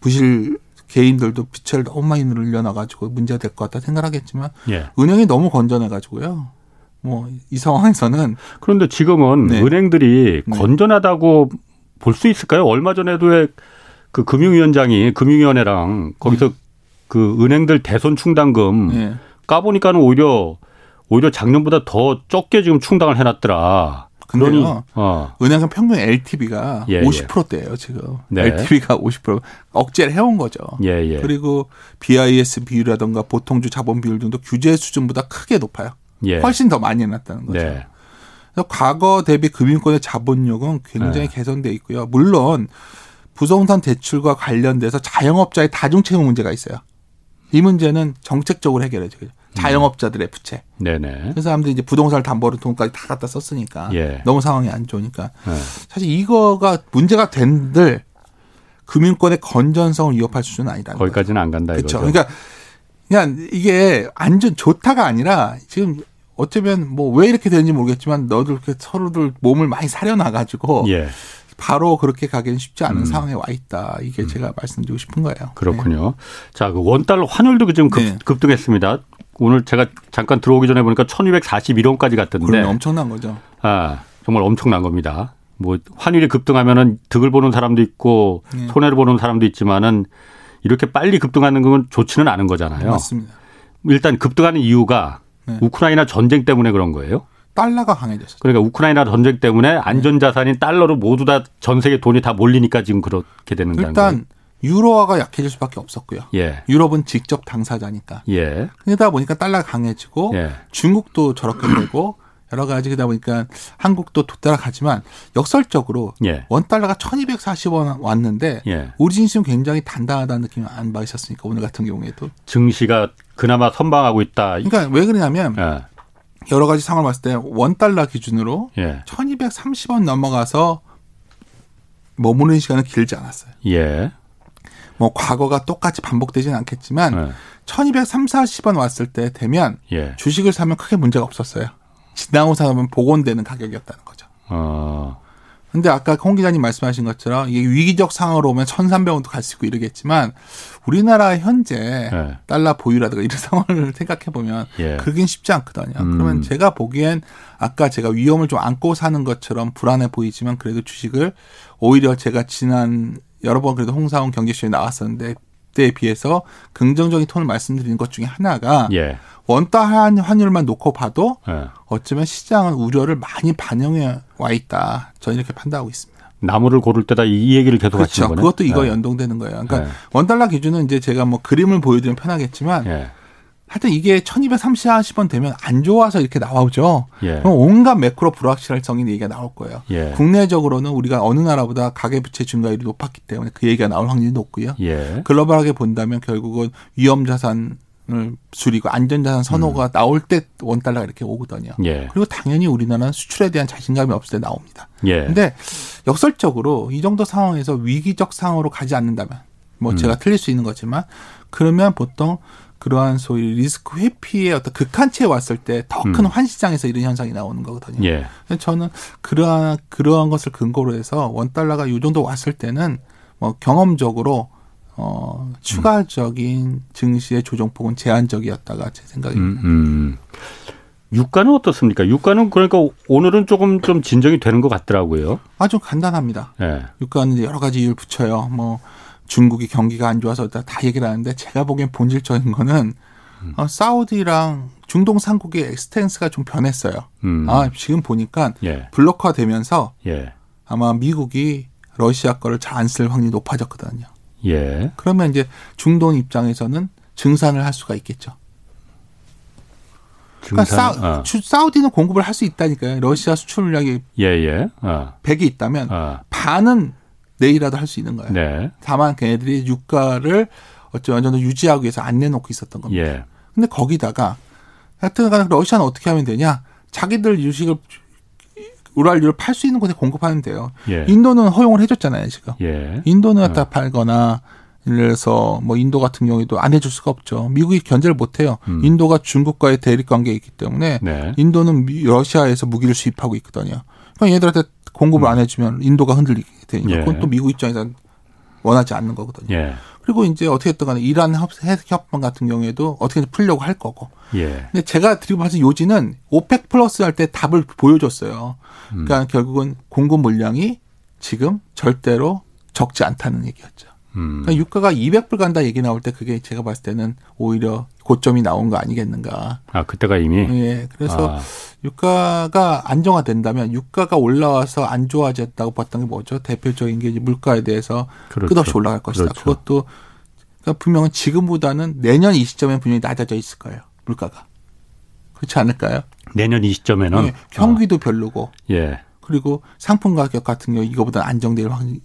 부실 개인들도 빚을 너무 많이 늘려놔가지고 문제가 될 것 같다 생각하겠지만 예. 은행이 너무 건전해가지고요. 뭐 이 상황에서는 그런데 지금은 네. 은행들이 네. 건전하다고 볼 수 있을까요? 얼마 전에도 왜그 금융위원장이 금융위원회랑 거기서 그 은행들 대손 충당금 예. 까보니까는 오히려 오히려 작년보다 더 적게 지금 충당을 해놨더라. 그러니. 어 은행은 평균 LTV가 예, 예. 50%대예요 지금. 네. LTV가 50% 억제를 해온 거죠. 예, 예. 그리고 BIS 비율이라든가 보통주 자본 비율 등도 규제 수준보다 크게 높아요. 예. 훨씬 더 많이 해놨다는 거죠. 네. 그래서 과거 대비 금융권의 자본력은 굉장히 네. 개선돼 있고요. 물론 부동산 대출과 관련돼서 자영업자의 다중채무 문제가 있어요. 이 문제는 정책적으로 해결해줘요. 자영업자들의 부채. 네네. 그 사람들이 이제 부동산을 담보로 돈까지 다 갖다 썼으니까 예. 너무 상황이 안 좋으니까 네. 사실 이거가 문제가 된들 금융권의 건전성을 위협할 수준은 아니다는 거죠. 거기까지는 안 간다 그렇죠. 이거죠. 그러니까 그냥 이게 안전 좋다가 아니라 지금 어쩌면 뭐 왜 이렇게 되는지 모르겠지만 너들 이렇게 서로들 몸을 많이 사려놔 가지고 예. 바로 그렇게 가기는 쉽지 않은 음. 상황에 와 있다. 이게 제가 말씀드리고 싶은 거예요. 그렇군요. 자, 그 원달러 환율도 지금 급, 네. 급등했습니다. 오늘 제가 잠깐 들어오기 전에 보니까 1241원까지 네. 갔던데. 엄청난 거죠. 아, 정말 엄청난 겁니다. 뭐 환율이 급등하면은 득을 보는 사람도 있고 네. 손해를 보는 사람도 있지만은 이렇게 빨리 급등하는 건 좋지는 않은 거잖아요. 맞습니다. 일단 급등하는 이유가 네. 우크라이나 전쟁 때문에 그런 거예요. 달러가 강해졌어요. 그러니까 우크라이나 전쟁 때문에 안전자산인 달러로 모두 다 전 세계 돈이 다 몰리니까 지금 그렇게 되는다는 거예요. 일단 유로화가 약해질 수밖에 없었고요. 예. 유럽은 직접 당사자니까. 예. 그러다 보니까 달러가 강해지고 예. 중국도 저렇게 되고 여러 가지 그러다 보니까 한국도 도따라가지만 역설적으로 예. 원 달러가 1,240원 왔는데 예. 우리 진심 굉장히 단단하다는 느낌을 안 받으셨으니까 오늘 같은 경우에도 증시가 그나마 선방하고 있다. 그러니까 왜 그러냐면 예. 여러 가지 상황을 봤을 때 원 달러 기준으로 예. 1230원 넘어가서 머무는 시간은 길지 않았어요. 예. 뭐 과거가 똑같이 반복되지는 않겠지만 예. 1230, 40원 왔을 때 되면 예. 주식을 사면 크게 문제가 없었어요. 지나고 사면 복원되는 가격이었다는 거죠. 어. 근데 아까 홍 기자님 말씀하신 것처럼 이게 위기적 상황으로 오면 1,300원도 갈 수 있고 이러겠지만 우리나라 현재 예. 달러 보유라든가 이런 상황을 생각해 보면 예. 그긴 쉽지 않거든요. 음. 그러면 제가 보기엔 아까 제가 위험을 좀 안고 사는 것처럼 불안해 보이지만 그래도 주식을 오히려 제가 지난 여러 번 그래도 홍사원 경제쇼에 나왔었는데 그 때에 비해서 긍정적인 톤을 말씀드리는 것 중에 하나가 예. 원달 환- 환율만 놓고 봐도 예. 어쩌면 시장은 우려를 많이 반영해 와 있다. 저는 이렇게 판단하고 있습니다. 나무를 고를 때다 이 얘기를 계속 그렇죠. 하시는 거네. 그것도 이거 예. 연동되는 거예요. 그러니까 네. 원달러 기준은 이제 제가 뭐 그림을 보여드리면 편하겠지만 예. 하여튼 이게 1230원 되면 안 좋아서 이렇게 나오죠. 예. 그럼 온갖 매크로 불확실성이 얘기가 나올 거예요. 예. 국내적으로는 우리가 어느 나라보다 가계부채 증가율이 높았기 때문에 그 얘기가 나올 확률이 높고요. 예. 글로벌하게 본다면 결국은 위험 자산 을 줄이고 안전 자산 선호가 나올 때 원달러가 이렇게 오거든요. 음. 예. 그리고 당연히 우리나라는 수출에 대한 자신감이 없을 때 나옵니다. 예. 근데 역설적으로 이 정도 상황에서 위기적 상황으로 가지 않는다면 뭐 음. 제가 틀릴 수 있는 거지만 그러면 보통 그러한 소위 리스크 회피의 어떤 극한치에 왔을 때 더큰 음. 환시장에서 이런 현상이 나오는 거거든요. 예. 저는 그러한 그러한 것을 근거로 해서 원 달러가 이 정도 왔을 때는 뭐 경험적으로 어 추가적인 증시의 조정폭은 제한적이었다가 제 생각입니다. 음, 음. 유가는 어떻습니까? 유가는 그러니까 오늘은 조금 좀 진정이 되는 것 같더라고요. 아주 간단합니다. 예. 유가는 여러 가지 이유를 붙여요. 뭐 중국이 경기가 안 좋아서 다, 다 얘기를 하는데 제가 보기엔 본질적인 거는 어, 사우디랑 중동 삼국의 엑스텐스가 좀 변했어요. 음. 아 지금 보니까 예. 블록화 되면서 예. 아마 미국이 러시아 거를 잘 안 쓸 확률이 높아졌거든요. 예. 그러면 이제 중동 입장에서는 증산을 할 수가 있겠죠. 그러니까. 사, 어. 주- 사우디는 공급을 할 수 있다니까요. 러시아 수출 물량이 예, 예. 어. 100이 있다면 어. 반은 내일이라도 할 수 있는 거예요. 네. 다만 걔네들이 유가를 어쩌면 정도 유지하기 위해서 안 내놓고 있었던 겁니다. 예. 근데 거기다가 하여튼 간에 러시아는 어떻게 하면 되냐? 자기들 유식을 우랄유를 팔 수 있는 곳에 공급하면 돼요. 예. 인도는 허용을 해줬잖아요, 지금. 예. 인도는 갖다 팔거나 예를 들어서 뭐 인도 같은 경우에도 안 해줄 수가 없죠. 미국이 견제를 못 해요. 음. 인도가 중국과의 대립 관계에 있기 때문에 네. 인도는 미- 러시아에서 무기를 수입하고 있거든요. 그러니까 얘들한테 공급을 안 해주면 인도가 흔들리게 되니까 음. 예. 그건 또 미국 입장에서는 원하지 않는 거거든요. 예. 그리고 이제 어떻게 했든 간에 이란 협- 핵협정 같은 경우에도 어떻게든 풀려고 할 거고. 예. 근데 제가 드리고 봤을 요지는 오펙 플러스 할 때 답을 보여줬어요. 음. 그러니까 결국은 공급 물량이 지금 절대로 적지 않다는 얘기였죠. 음. 그러니까 유가가 200불 간다 얘기 나올 때 그게 제가 봤을 때는 오히려 고점이 나온 거 아니겠는가. 아, 그때가 이미 예. 그래서 아, 유가가 안정화된다면 유가가 올라와서 안 좋아졌다고 봤던 게 뭐죠? 대표적인 게 물가에 대해서 그렇죠. 끝없이 올라갈 것이다. 그렇죠. 그것도 그러니까 분명은 지금보다는 내년 이 시점엔 분명히 낮아져 있을 거예요. 물가가. 그렇지 않을까요? 내년 이 시점에는 예, 경기도 별로고 어, 예. 그리고 상품 가격 같은 경우 이거보다 안정될 확률이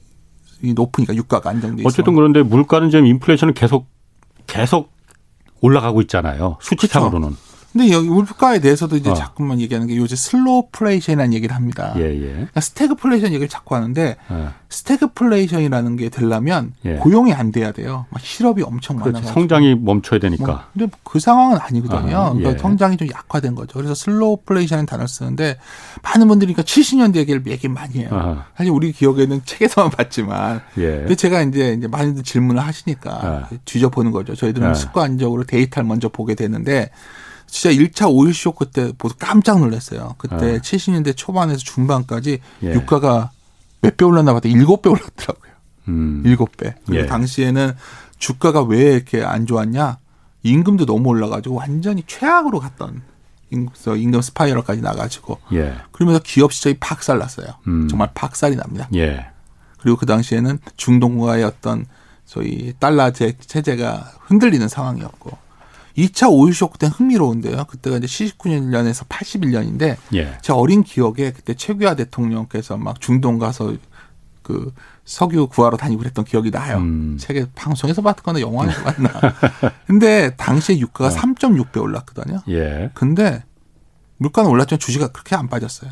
높으니까 유가가 안정돼 있어. 어쨌든 그런데 물가는 지금 인플레이션은 계속 계속 올라가고 있잖아요. 수치상으로는. 근데 여기 물가에 대해서도 이제 어. 자꾸만 얘기하는 게 요새 slowflation이라는 얘기를 합니다. 예, 예. 그러니까 스태그플레이션 얘기를 자꾸 하는데 예. 스태그플레이션이라는 게 되려면 예. 고용이 안 돼야 돼요. 막 실업이 엄청 그렇죠. 많아가지고. 성장이 멈춰야 뭐, 되니까. 근데 그 상황은 아니거든요. 아, 그러니까 예. 성장이 좀 약화된 거죠. 그래서 slowflation이라는 단어를 쓰는데 많은 분들이 그러니까 70년대 얘기를 얘기 많이 해요. 아하. 사실 우리 기억에는 책에서만 봤지만 예. 근데 제가 이제 이제 많이들 질문을 하시니까 아. 뒤져보는 거죠. 저희들은 아. 습관적으로 데이터를 먼저 보게 되는데 진짜 1차 오일 쇼크 때 보고 깜짝 놀랐어요. 그때 아. 70년대 초반에서 중반까지 예. 유가가 몇 배 올랐나 봤더니 7배 올랐더라고요. 음. 7배. 그리고 예. 당시에는 주가가 왜 이렇게 안 좋았냐? 임금도 너무 올라가지고 완전히 최악으로 갔던 임금, 임금 스파이럴까지 나가지고 예. 그러면서 기업 시장이 박살났어요. 음. 정말 박살이 납니다. 예. 그리고 그 당시에는 중동과의 어떤 소위 달러 제- 체제가 흔들리는 상황이었고 2차 오일 쇼크 때는 흥미로운데요. 그때가 이제 79년에서 81년인데 예. 제 어린 기억에 그때 최규하 대통령께서 막 중동 가서 그그 석유 구하러 다니고 그랬던 기억이 나요. 음. 책에 방송에서 봤거나 영화에서 봤나. 근데 당시에 유가가 어. 3.6배 올랐거든요. 예. 근데 물가는 올랐지만 주식이 그렇게 안 빠졌어요.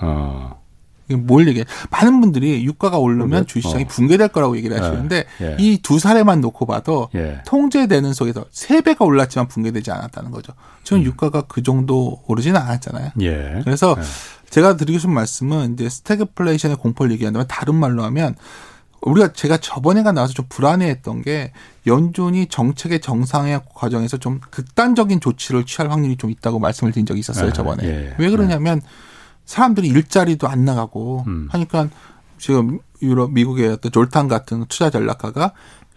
어. 뭘 얘기해? 많은 분들이 유가가 오르면? 주식시장이 어. 붕괴될 거라고 얘기를 하시는데 예. 이두 사례만 놓고 봐도 예. 통제되는 속에서 세 배가 올랐지만 붕괴되지 않았다는 거죠. 지금 음. 유가가 그 정도 오르지는 않았잖아요. 예. 그래서 예. 제가 드리고 싶은 말씀은 이제 스태그플레이션의 공포를 얘기한다면 다른 말로 하면 우리가 제가 저번에가 나와서 좀 불안해했던 게 연준이 정책의 정상화 과정에서 좀 극단적인 조치를 취할 확률이 좀 있다고 말씀을 드린 적이 있었어요 아, 저번에 예. 왜 그러냐면 사람들이 일자리도 안 나가고 음. 하니까 지금 유럽 미국의 어떤 졸탄 같은 투자 전략가가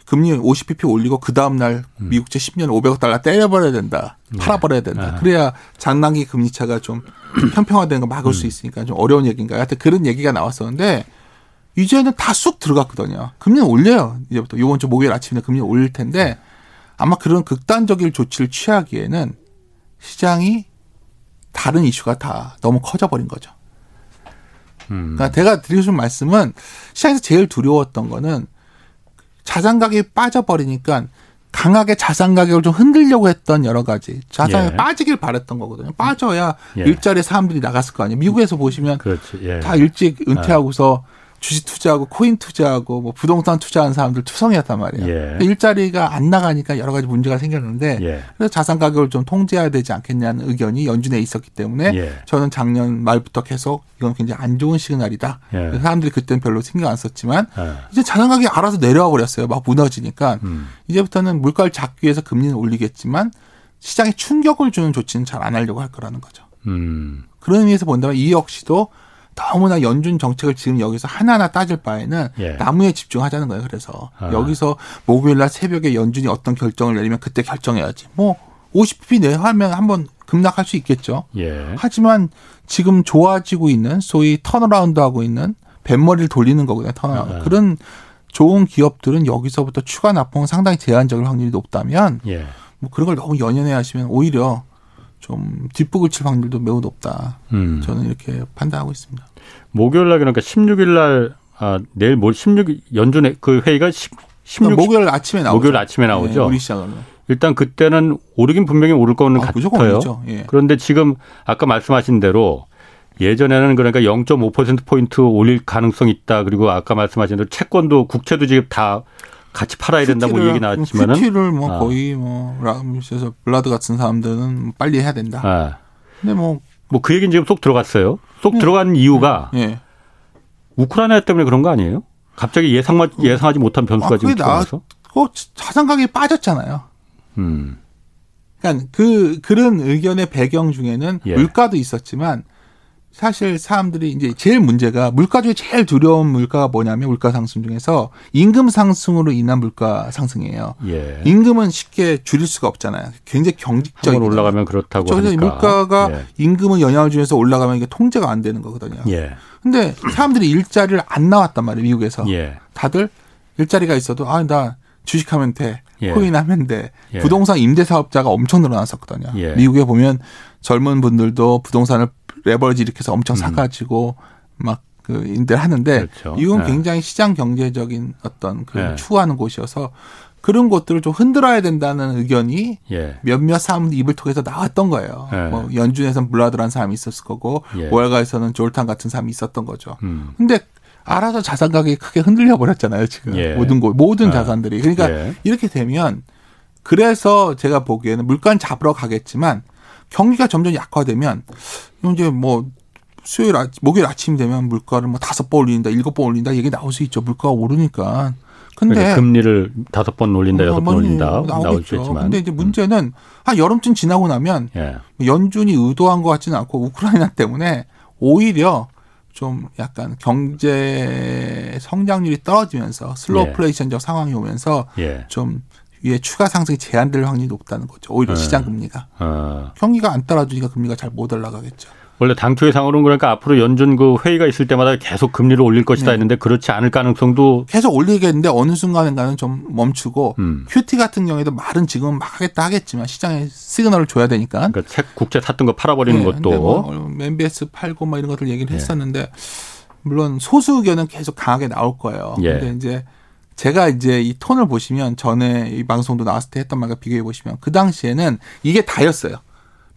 금리 50bp 올리고 그 다음 날 음. 미국채 10년 500억 달러 때려버려야 된다. 팔아버려야 된다. 아. 그래야 장난기 금리 차가 좀 편평화되는 거 막을 음. 수 있으니까 좀 어려운 얘기인가요? 하여튼 그런 얘기가 나왔었는데 이제는 다 쑥 들어갔거든요. 금리는 올려요. 이제부터 이번 주 목요일 아침에 금리 올릴 텐데 아마 그런 극단적인 조치를 취하기에는 시장이 다른 이슈가 다 너무 커져버린 거죠. 음. 그러니까 제가 드리고 싶은 말씀은 시장에서 제일 두려웠던 거는 자산 가격이 빠져버리니까 강하게 자산 가격을 좀 흔들려고 했던 여러 가지 자산이 예. 빠지길 바랬던 거거든요. 빠져야 예. 일자리에 사람들이 나갔을 거 아니에요. 미국에서 보시면 그렇지. 예. 다 일찍 은퇴하고서 주식 투자하고 코인 투자하고 뭐 부동산 투자한 사람들 투성이었단 말이에요. 예. 일자리가 안 나가니까 여러 가지 문제가 생겼는데 예. 그래서 자산 가격을 좀 통제해야 되지 않겠냐는 의견이 연준에 있었기 때문에 예. 저는 작년 말부터 계속 이건 굉장히 안 좋은 시그널이다. 예. 사람들이 그때는 별로 신경 안 썼지만 예. 이제 자산 가격이 알아서 내려와 버렸어요. 막 무너지니까 음. 이제부터는 물가를 잡기 위해서 금리는 올리겠지만 시장에 충격을 주는 조치는 잘 안 하려고 할 거라는 거죠. 음. 그런 의미에서 본다면 이 역시도 너무나 연준 정책을 지금 여기서 하나하나 따질 바에는 예. 나무에 집중하자는 거예요. 그래서 아. 여기서 목요일 날 새벽에 연준이 어떤 결정을 내리면 그때 결정해야지. 뭐 50bp 내하면 한번 급락할 수 있겠죠. 예. 하지만 지금 좋아지고 있는 소위 turnaround 하고 있는 뱃머리를 돌리는 거거든요. turnaround. 아. 그런 좋은 기업들은 여기서부터 추가 낙폭은 상당히 제한적일 확률이 높다면 예. 뭐 그런 걸 너무 연연해 하시면 오히려 좀 뒷북을 칠 확률도 매우 높다. 음. 저는 이렇게 판단하고 있습니다. 목요일 날 그러니까 16일 날 아, 내일 모 16일 연준의 그 회의가 10, 16 그러니까 목요일 아침에 나오죠. 목요일 아침에 나오죠. 네, 우리 시장은. 일단 그때는 오르긴 분명히 오를 거는 아, 같아요. 예. 그런데 지금 아까 말씀하신 대로 예전에는 그러니까 0.5% 포인트 올릴 가능성이 있다. 그리고 아까 말씀하신 대로 채권도 국채도 지금 다 같이 팔아야 된다 뭐 얘기 나왔지만은 QT를 뭐 아. 거의 뭐 라면서 불라드 같은 사람들은 빨리 해야 된다. 아. 근데 뭐 뭐 그 얘기는 지금 쏙 들어갔어요. 쏙 음. 들어간 이유가 예. 우크라이나 때문에 그런 거 아니에요? 갑자기 예상 예상하지 못한 변수가 아, 지금 그게 나- 들어가서. 그 자산 가격이 빠졌잖아요. 음. 그러니까 그 그런 의견의 배경 중에는 예. 물가도 있었지만 사실 사람들이 이제 제일 문제가 물가 중에 제일 두려운 물가가 뭐냐면 물가 상승 중에서 임금 상승으로 인한 물가 상승이에요. 예. 임금은 쉽게 줄일 수가 없잖아요. 굉장히 경직적인 올라가면 그렇다고 그래서 하니까. 물가가 예. 임금은 영향을 주면서 올라가면 이게 통제가 안 되는 거거든요. 예. 근데 사람들이 일자리를 안 나왔단 말이에요, 미국에서. 예. 다들 일자리가 있어도 아, 나 주식하면 돼. 예. 코인 하면 돼. 예. 부동산 임대 사업자가 엄청 늘어났었거든요. 예. 미국에 보면 젊은 분들도 부동산을 레버리지 일으켜서 엄청 음. 사가지고 막그 임대를 하는데 그렇죠. 이건 예. 굉장히 시장 경제적인 어떤 그 예. 추구하는 곳이어서 그런 것들을 좀 흔들어야 된다는 의견이 예. 몇몇 사람들 입을 통해서 나왔던 거예요. 예. 뭐 연준에서는 블라드라는 사람이 있었을 거고 예. 월가에서는 졸탄 같은 사람이 있었던 거죠. 음. 근데 알아서 자산 가격이 크게 흔들려 버렸잖아요. 지금 예. 모든 곳 모든 아. 자산들이 그러니까 예. 이렇게 되면 그래서 제가 보기에는 물가는 잡으러 가겠지만 경기가 점점 약화되면 이제 뭐 수요일 아, 목요일 아침 되면 물가를 뭐 다섯 번 올린다, 일곱 번 올린다 얘기 나올 수 있죠. 물가가 오르니까. 근데 그러니까 금리를 다섯 번 올린다, 여섯 번 많이 올린다 나올 수. 있지만. 근데 이제 문제는 한 여름쯤 지나고 나면 예. 연준이 의도한 것 같지는 않고 우크라이나 때문에 오히려 좀 약간 경제 성장률이 떨어지면서 슬로플레이션적 상황이 오면서 예. 좀 위에 추가 상승이 제한될 확률이 높다는 거죠. 오히려 네. 시장 금리가 어. 경기가 안 따라주니까 금리가 잘 못 올라가겠죠. 원래 당초 예상으로는 그러니까 앞으로 연준 그 회의가 있을 때마다 계속 금리를 올릴 것이다 네. 했는데 그렇지 않을 가능성도 계속 올리겠는데 어느 순간인가는 좀 멈추고 음. 큐티 같은 경우에도 말은 지금 막 하겠다 하겠지만 시장에 시그널을 줘야 되니까 그러니까 책 국채 샀던 거 팔아버리는 네, 것도 뭐 MBS 팔고 뭐 이런 것들 얘기를 예. 했었는데 물론 소수 의견은 계속 강하게 나올 거예요. 예. 근데 이제 제가 이제 이 톤을 보시면 전에 이 방송도 나왔을 때 했던 말과 비교해 보시면 그 당시에는 이게 다였어요.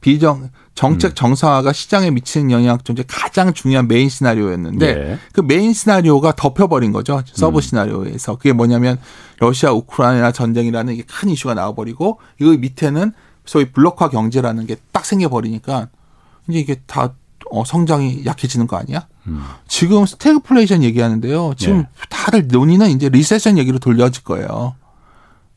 비정 정책 음. 정상화가 시장에 미치는 영향 중에 가장 중요한 메인 시나리오였는데 예. 그 메인 시나리오가 덮여버린 거죠. 서브 음. 시나리오에서. 그게 뭐냐면 러시아 우크라이나 전쟁이라는 이게 큰 이슈가 나와버리고 이거 밑에는 소위 블록화 경제라는 게 딱 생겨버리니까 이제 이게 다 어, 성장이 약해지는 거 아니야? 음. 지금 스태그플레이션 얘기하는데요. 지금 예. 다들 논의는 이제 recession 얘기로 돌려질 거예요.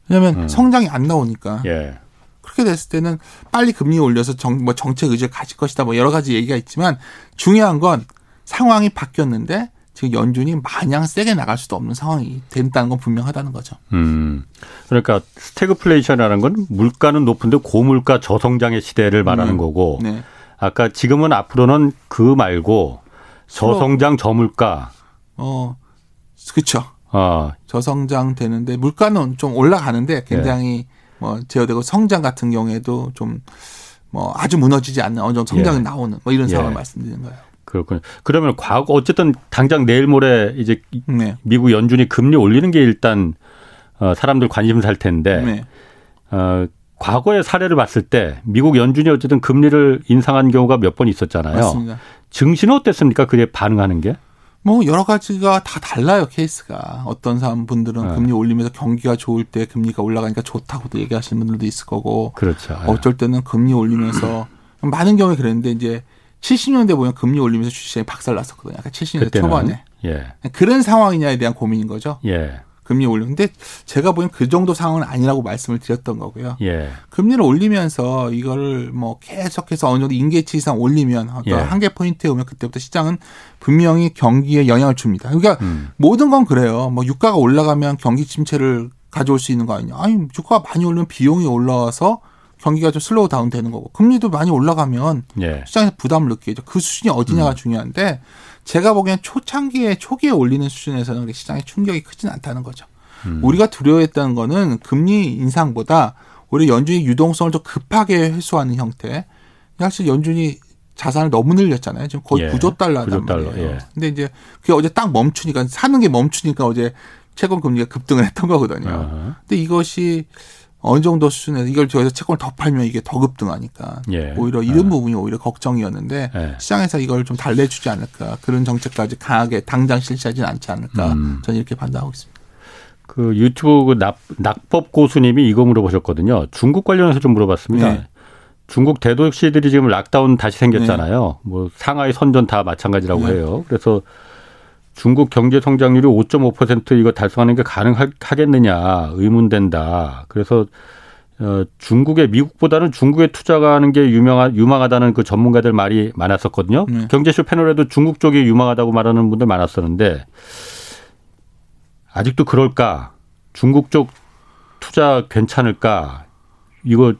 왜냐하면 음. 성장이 안 나오니까. 예. 그렇게 됐을 때는 빨리 금리 올려서 정, 뭐 정책 의지를 가질 것이다. 뭐 여러 가지 얘기가 있지만 중요한 건 상황이 바뀌었는데 지금 연준이 마냥 세게 나갈 수도 없는 상황이 된다는 건 분명하다는 거죠. 음. 그러니까 스태그플레이션이라는 건 물가는 높은데 고물가 저성장의 시대를 말하는 음. 거고 네. 아까 지금은 앞으로는 그 말고 저성장 저물가 어, 그쵸. 아, 저성장 되는데 물가는 좀 올라가는데 네. 굉장히 뭐 제어되고 성장 같은 경우에도 좀 뭐 아주 무너지지 않는 어느 정도 성장이 예. 나오는 뭐 이런 상황을 예. 말씀드리는 거예요. 그렇군요. 그러면 과거 어쨌든 당장 내일 모레 이제 네. 미국 연준이 금리 올리는 게 일단 어, 사람들 관심사일 텐데 네. 어, 과거의 사례를 봤을 때 미국 연준이 어쨌든 금리를 인상한 경우가 몇 번 있었잖아요. 맞습니다. 증시는 어땠습니까? 그게 반응하는 게? 뭐 여러 가지가 다 달라요 케이스가 어떤 사람 분들은 네. 금리 올리면서 경기가 좋을 때 금리가 올라가니까 좋다고도 얘기하시는 분들도 있을 거고 그렇죠. 어쩔 때는 금리 올리면서 많은 경우에 그랬는데 이제 70년대 보면 금리 올리면서 주식시장이 박살 났었거든요. 약간 70년대 그때는 초반에 예. 그런 상황이냐에 대한 고민인 거죠. 예. 금리 올리는데 제가 보기엔 그 정도 상황은 아니라고 말씀을 드렸던 거고요. 예. 금리를 올리면서 이거를 뭐 계속해서 어느 정도 임계치 이상 올리면 어떤 예. 한계 포인트에 오면 그때부터 시장은 분명히 경기에 영향을 줍니다. 그러니까 음. 모든 건 그래요. 뭐 유가가 올라가면 경기 침체를 가져올 수 있는 거 아니냐. 아니 유가가 많이 올리면 비용이 올라와서 경기가 좀 slow down 되는 거고 금리도 많이 올라가면 예. 시장에서 부담을 느끼죠. 그 수준이 어디냐가 음. 중요한데 제가 보기엔 초창기에 초기에 올리는 수준에서는 그렇게 시장의 충격이 크진 않다는 거죠. 음. 우리가 두려워했다는 거는 금리 인상보다 오히려 연준이 유동성을 더 급하게 회수하는 형태. 사실 연준이 자산을 너무 늘렸잖아요. 지금 거의 예, 9조 달러단 9조 달러, 말이에요. 예. 근데 이제 그게 어제 딱 멈추니까 사는 게 멈추니까 어제 채권 금리가 급등을 했던 거거든요. 어허. 근데 이것이 어느 정도 수준에서 이걸 저기서 채권을 더 팔면 이게 더 급등하니까 예. 오히려 이런 부분이 오히려 걱정이었는데 예. 시장에서 이걸 좀 달래주지 않을까 그런 정책까지 강하게 당장 실시하지는 않지 않을까 음. 저는 이렇게 판단하고 있습니다. 그 유튜브 그 낙, 낙법 고수님이 이거 물어보셨거든요. 중국 관련해서 좀 물어봤습니다. 네. 중국 대도시들이 지금 락다운 다시 생겼잖아요. 뭐 상하이 선전 다 마찬가지라고 네. 해요. 그래서 중국 경제 성장률이 5.5% 이거 달성하는 게 가능하겠느냐 의문된다. 그래서 어, 중국의 미국보다는 중국에 투자하는 게 유명하, 유망하다는 그 전문가들 말이 많았었거든요. 네. 경제쇼 패널에도 중국 쪽이 유망하다고 말하는 분들 많았었는데 아직도 그럴까? 중국 쪽 투자 괜찮을까? 이거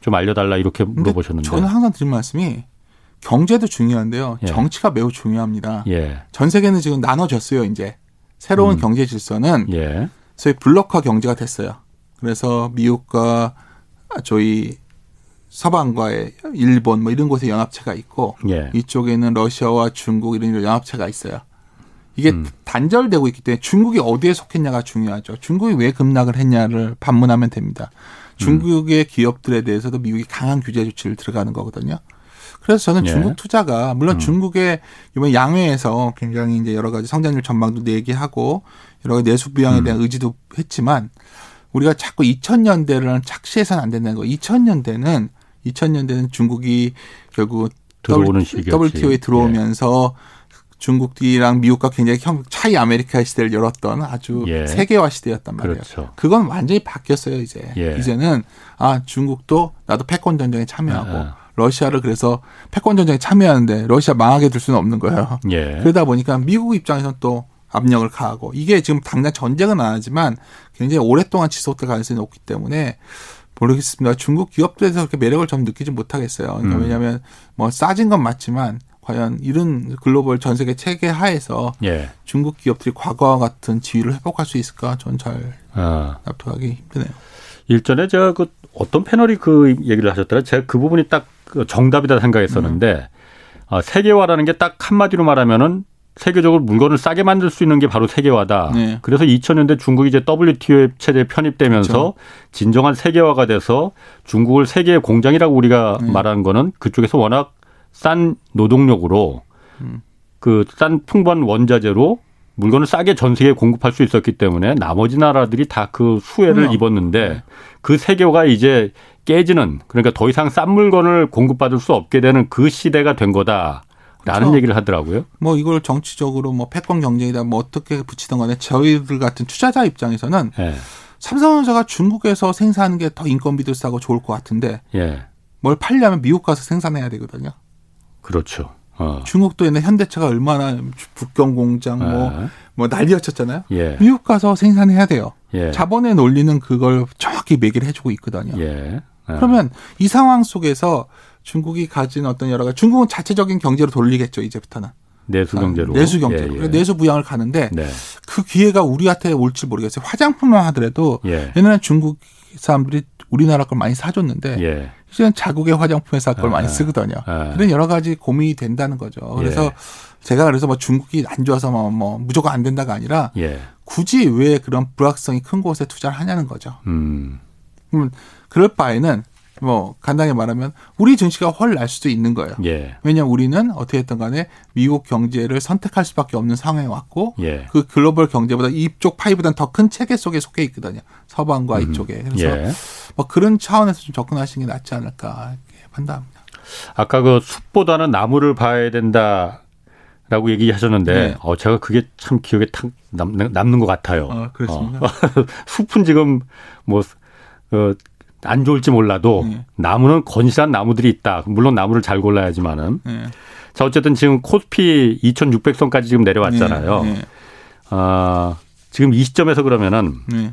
좀 알려달라 이렇게 물어보셨는데. 저는 항상 드린 말씀이 경제도 중요한데요. 예. 정치가 매우 중요합니다. 예, 전 세계는 지금 나눠졌어요. 이제 새로운 음. 경제 질서는 예, 소위 블록화 경제가 됐어요. 그래서 미국과 저희 서방과의 일본 뭐 이런 곳에 연합체가 있고 예. 이쪽에는 러시아와 중국 이런 연합체가 있어요. 이게 음. 단절되고 있기 때문에 중국이 어디에 속했냐가 중요하죠. 중국이 왜 급락을 했냐를 반문하면 됩니다. 중국의 기업들에 대해서도 미국이 강한 규제 조치를 들어가는 거거든요. 그래서 저는 예. 중국 투자가 물론 음. 중국의 이번 양회에서 굉장히 이제 여러 가지 성장률 전망도 내기하고 여러 가지 내수 부양에 음. 대한 의지도 했지만 우리가 자꾸 2000년대를 착시해서는 안 된다는 거. 2000년대는 2000년대는 중국이 결국 들어오는 시기였지. WTO에 들어오면서 중국이랑 미국과 굉장히 형 Chimerica 시대를 열었던 아주 예. 세계화 시대였단 말이에요. 그렇죠. 그건 완전히 바뀌었어요 이제. 예. 이제는 아 중국도 나도 패권 전쟁에 참여하고 아, 러시아를 그래서 패권 전쟁에 참여하는데 러시아 망하게 둘 수는 없는 거예요. 예. 그러다 보니까 미국 입장에서는 또 압력을 가하고 이게 지금 당장 전쟁은 안 하지만 굉장히 오랫동안 지속될 가능성이 높기 때문에 모르겠습니다. 중국 기업들에서 그렇게 매력을 좀 느끼지 못하겠어요. 그러니까 음. 왜냐하면 뭐 싸진 건 맞지만 과연 이런 글로벌 전 세계 체계 하에서 예. 중국 기업들이 과거와 같은 지위를 회복할 수 있을까? 전잘 아. 납득하기 힘드네요. 일전에 제가 그 어떤 패널이 그 얘기를 하셨더라. 제가 그 부분이 딱그 정답이다 생각했었는데 어, 세계화라는 게 딱 한마디로 말하면은 세계적으로 물건을 싸게 만들 수 있는 게 바로 세계화다. 네. 그래서 2000년대 중국이 이제 WTO 체제에 편입되면서 그렇죠. 진정한 세계화가 돼서 중국을 세계의 공장이라고 우리가 네. 말하는 거는 그쪽에서 워낙 싼 노동력으로 음. 그싼 풍부한 원자재로 물건을 싸게 전 세계에 공급할 수 있었기 때문에 나머지 나라들이 다 그 수혜를 그럼요. 입었는데 그 세계화가 이제 깨지는 그러니까 더 이상 싼 물건을 공급받을 수 없게 되는 그 시대가 된 거다 라는 그렇죠. 얘기를 하더라고요. 뭐 이걸 정치적으로 뭐 패권 경쟁이다 뭐 어떻게 붙이던 간에 저희들 같은 투자자 입장에서는 예. 삼성전자가 중국에서 생산하는 게 더 인건비도 싸고 좋을 것 같은데 예. 뭘 팔려면 미국 가서 생산해야 되거든요. 그렇죠. 어. 중국도 옛날 현대차가 얼마나 북경 공장 뭐, 예. 뭐 난리였었잖아요. 예. 미국 가서 생산해야 돼요. 예. 자본의 논리는 그걸 정확히 매기를 해주고 있거든요. 예. 예. 그러면 이 상황 속에서 중국이 가진 어떤 여러 가지 중국은 자체적인 경제로 돌리겠죠 이제부터는 내수 경제로 내수 경제로 예, 예. 그래서 내수 부양을 가는데 네. 그 기회가 우리한테 올지 모르겠어요 화장품만 하더라도 예. 옛날에 중국 사람들이 우리나라 걸 많이 사줬는데 예. 이제는 자국의 화장품 회사 걸 아, 많이 쓰거든요. 아. 그런 여러 가지 고민이 된다는 거죠. 그래서 예. 제가 그래서 뭐 중국이 안 좋아서 뭐, 뭐 무조건 안 된다가 아니라 예. 굳이 왜 그런 불확성이 큰 곳에 투자를 하냐는 거죠. 음. 그러면 그럴 바에는 뭐 간단하게 말하면 우리 증시가 헐날 수도 있는 거예요. 예. 왜냐하면 우리는 어떻게 했던 간에 미국 경제를 선택할 수밖에 없는 상황에 왔고 예. 그 글로벌 경제보다 이쪽 파이보다는 더 큰 체계 속에 속해 있거든요. 서방과 이쪽에. 그래서 예. 뭐 그런 차원에서 좀 접근하시는 게 낫지 않을까 이렇게 판단합니다. 아까 그 숲보다는 나무를 봐야 된다 라고 얘기하셨는데 네. 어 제가 그게 참 기억에 탁 남, 남는 것 같아요. 어, 그렇습니다. 어. 숲은 지금 뭐 어, 안 좋을지 몰라도 네. 나무는 건실한 나무들이 있다. 물론 나무를 잘 골라야지만은. 네. 자 어쨌든 지금 코스피 2,600선까지 지금 내려왔잖아요. 네. 아 지금 이 시점에서 그러면은 네.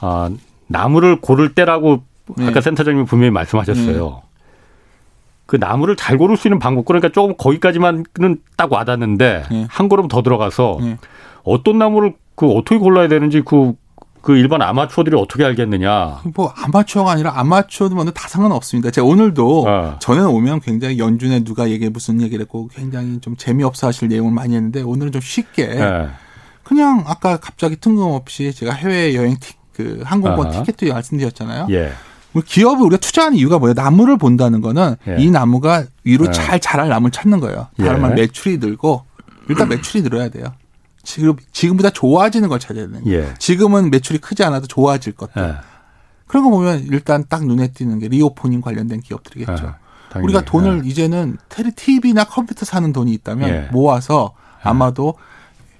아, 나무를 고를 때라고 네. 아까 센터장님이 분명히 말씀하셨어요. 그 나무를 잘 고를 수 있는 방법 그러니까 조금 거기까지만은 딱 와닿는데 네. 한 걸음 더 들어가서 네. 어떤 나무를 그 어떻게 골라야 되는지 그, 그 일반 아마추어들이 어떻게 알겠느냐. 뭐 아마추어가 아니라 아마추어도 뭐다 상관없습니다. 제가 오늘도 어. 전에는 오면 굉장히 연준에 누가 얘기 무슨 얘기를 했고 굉장히 좀 재미없어 하실 내용을 많이 했는데 오늘은 좀 쉽게 예. 그냥 아까 갑자기 뜬금없이 제가 해외 여행 티, 그 항공권 아하. 티켓도 말씀드렸잖아요. 예. 우리 기업을 우리가 투자하는 이유가 뭐예요? 나무를 본다는 거는 예. 이 나무가 위로 예. 잘 자랄 나무를 찾는 거예요. 예. 다른 말 매출이 늘고 일단 매출이 늘어야 돼요. 지금 지금보다 좋아지는 걸 찾아야 되는 거예요. 예. 지금은 매출이 크지 않아도 좋아질 것들. 예. 그런 거 보면 일단 딱 눈에 띄는 게 reopening 관련된 기업들이겠죠. 예. 당연히. 우리가 돈을 이제는 테리 TV나 컴퓨터 사는 돈이 있다면 예. 모아서 아마도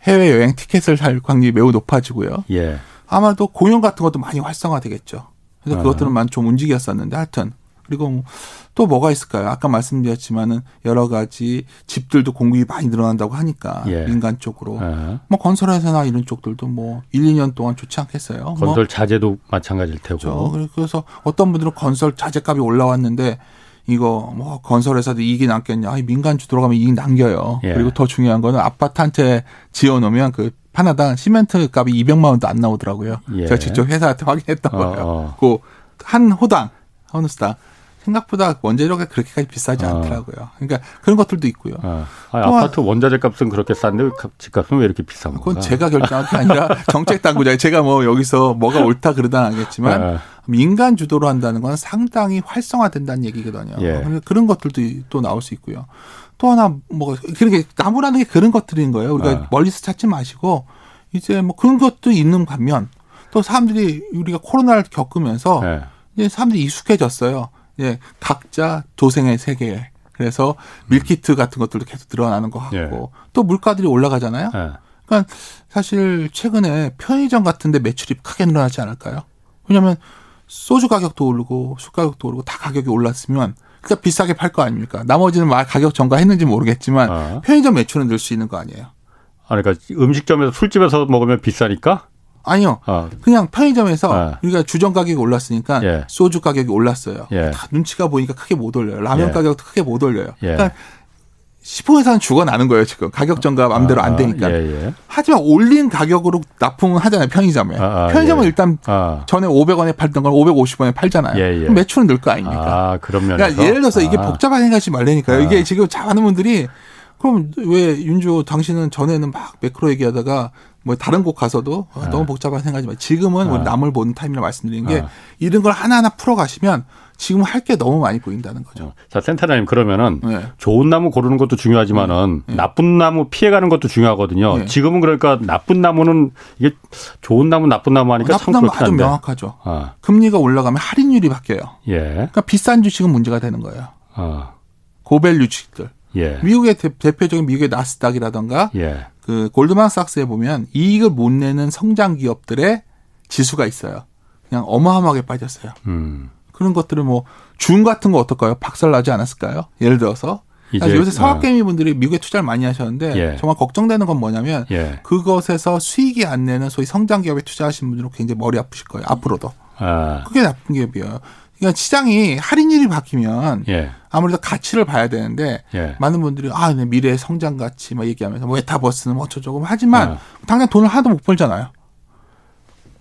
해외 여행 티켓을 살 확률이 매우 높아지고요. 예. 아마도 공연 같은 것도 많이 활성화되겠죠. 그래서 아. 그것들은 좀 움직였었는데 하여튼 그리고 뭐또 뭐가 있을까요? 아까 말씀드렸지만은 여러 가지 집들도 공급이 많이 늘어난다고 하니까 예. 민간 쪽으로 예. 뭐 건설회사나 이런 쪽들도 뭐 1, 2년 동안 좋지 않겠어요. 뭐 건설 자재도 마찬가지일 테고. 그렇죠. 그래서 어떤 분들은 건설 자재값이 올라왔는데 이거 뭐 건설회사도 이익이 남겠냐? 아니, 민간 주 들어가면 이익 남겨요. 예. 그리고 더 중요한 거는 아파트 한 채 지어놓으면 그 하나당 시멘트 값이 200만 원도 안 나오더라고요. 예. 제가 직접 회사한테 확인했던 어, 거예요. 어. 그한 호당 하우스당 생각보다 원재료가 그렇게까지 비싸지 어. 않더라고요. 그러니까 그런 것들도 있고요. 아, 아파트 원자재 값은 그렇게 싼데 집값은 왜 이렇게 비싼 건가? 그건 제가 결정할 게 아니라 정책 당국자 제가 뭐 여기서 뭐가 옳다 그러다 하겠지만 예. 민간 주도로 한다는 건 상당히 활성화된다는 얘기거든요. 예. 그래서 그런 것들도 또 나올 수 있고요. 또 하나 뭐 그렇게 나무라는 게 그런 것들인 거예요. 우리가 아. 멀리서 찾지 마시고 이제 뭐 그런 것도 있는 반면 또 사람들이 우리가 코로나를 겪으면서 예. 이제 사람들이 익숙해졌어요. 예, 각자 도생의 세계에. 그래서 밀키트 같은 것들도 계속 늘어나는 것 같고 예. 또 물가들이 올라가잖아요. 예. 그러니까 사실 최근에 편의점 같은데 매출이 크게 늘어나지 않을까요? 왜냐하면 소주 가격도 오르고 술 가격도 오르고 다 가격이 올랐으면 그러니까 비싸게 팔 거 아닙니까? 나머지는 막 가격 전가했는지 모르겠지만 아. 편의점 매출은 늘 수 있는 거 아니에요? 아, 그러니까 음식점에서 술집에서 먹으면 비싸니까? 아니요. 아, 그냥 편의점에서 아. 우리가 주전 가격이 올랐으니까 예. 소주 가격이 올랐어요. 예. 다 눈치가 보이니까 크게 못 올려요. 라면 예. 가격도 크게 못 올려요. 예. 그러니까 시포회사는 죽어나는 거예요 지금 가격 전가 맘대로 안 되니까. 예, 예. 하지만 올린 가격으로 납품은 하잖아요 편의점에. 아, 아, 편의점은 예. 일단 아, 전에 500원에 팔던 걸 550원에 팔잖아요. 그럼 매출은 늘 거 아닙니까? 아. 그러니까 예를 들어서 이게 아, 복잡한 생각하지 말라니까요. 아. 이게 지금 잘하는 분들이 그럼 왜 윤주 당신은 전에는 막 매크로 얘기하다가 뭐 다른 곳 가서도 아, 너무 복잡한 생각하지만 지금은 아. 남을 보는 타임이라 말씀드리는 게 아. 이런 걸 하나하나 풀어 가시면 지금 할 게 너무 많이 보인다는 거죠. 어. 자, 센터장님 그러면은 네. 좋은 나무 고르는 것도 중요하지만은 네. 나쁜 나무 피해가는 것도 중요하거든요. 네. 지금은 그러니까 나쁜 나무는 이게 좋은 나무 나쁜 나무 하니까 나쁜 참 나무 아주. 명확하죠. 아, 금리가 올라가면 할인율이 바뀌어요. 예. 그러니까 비싼 주식은 문제가 되는 거예요. 아, 고밸류 주식들. 예. 미국의 대, 대표적인 미국의 나스닥이라던가 예. 그 골드만삭스에 보면 이익을 못 내는 성장 기업들의 지수가 있어요. 그냥 어마어마하게 빠졌어요. 음. 그런 것들은 뭐줌 같은 거 어떨까요? 박살 나지 않았을까요? 예를 들어서 이제, 요새 서학 아. 개미 분들이 미국에 투자를 많이 하셨는데 예. 정말 걱정되는 건 뭐냐면 예. 그것에서 수익이 안 내는 소위 성장 기업에 투자하신 분들은 굉장히 머리 아프실 거예요. 앞으로도 아, 그게 나쁜 기업이에요. 그러니까 시장이 할인율이 바뀌면 예. 아무래도 가치를 봐야 되는데 예. 많은 분들이 아, 네, 미래의 성장 가치 막 얘기하면서 뭐 메타버스는 뭐 어쩌고저쩌고 하지만 아. 당장 돈을 하나도 못 벌잖아요.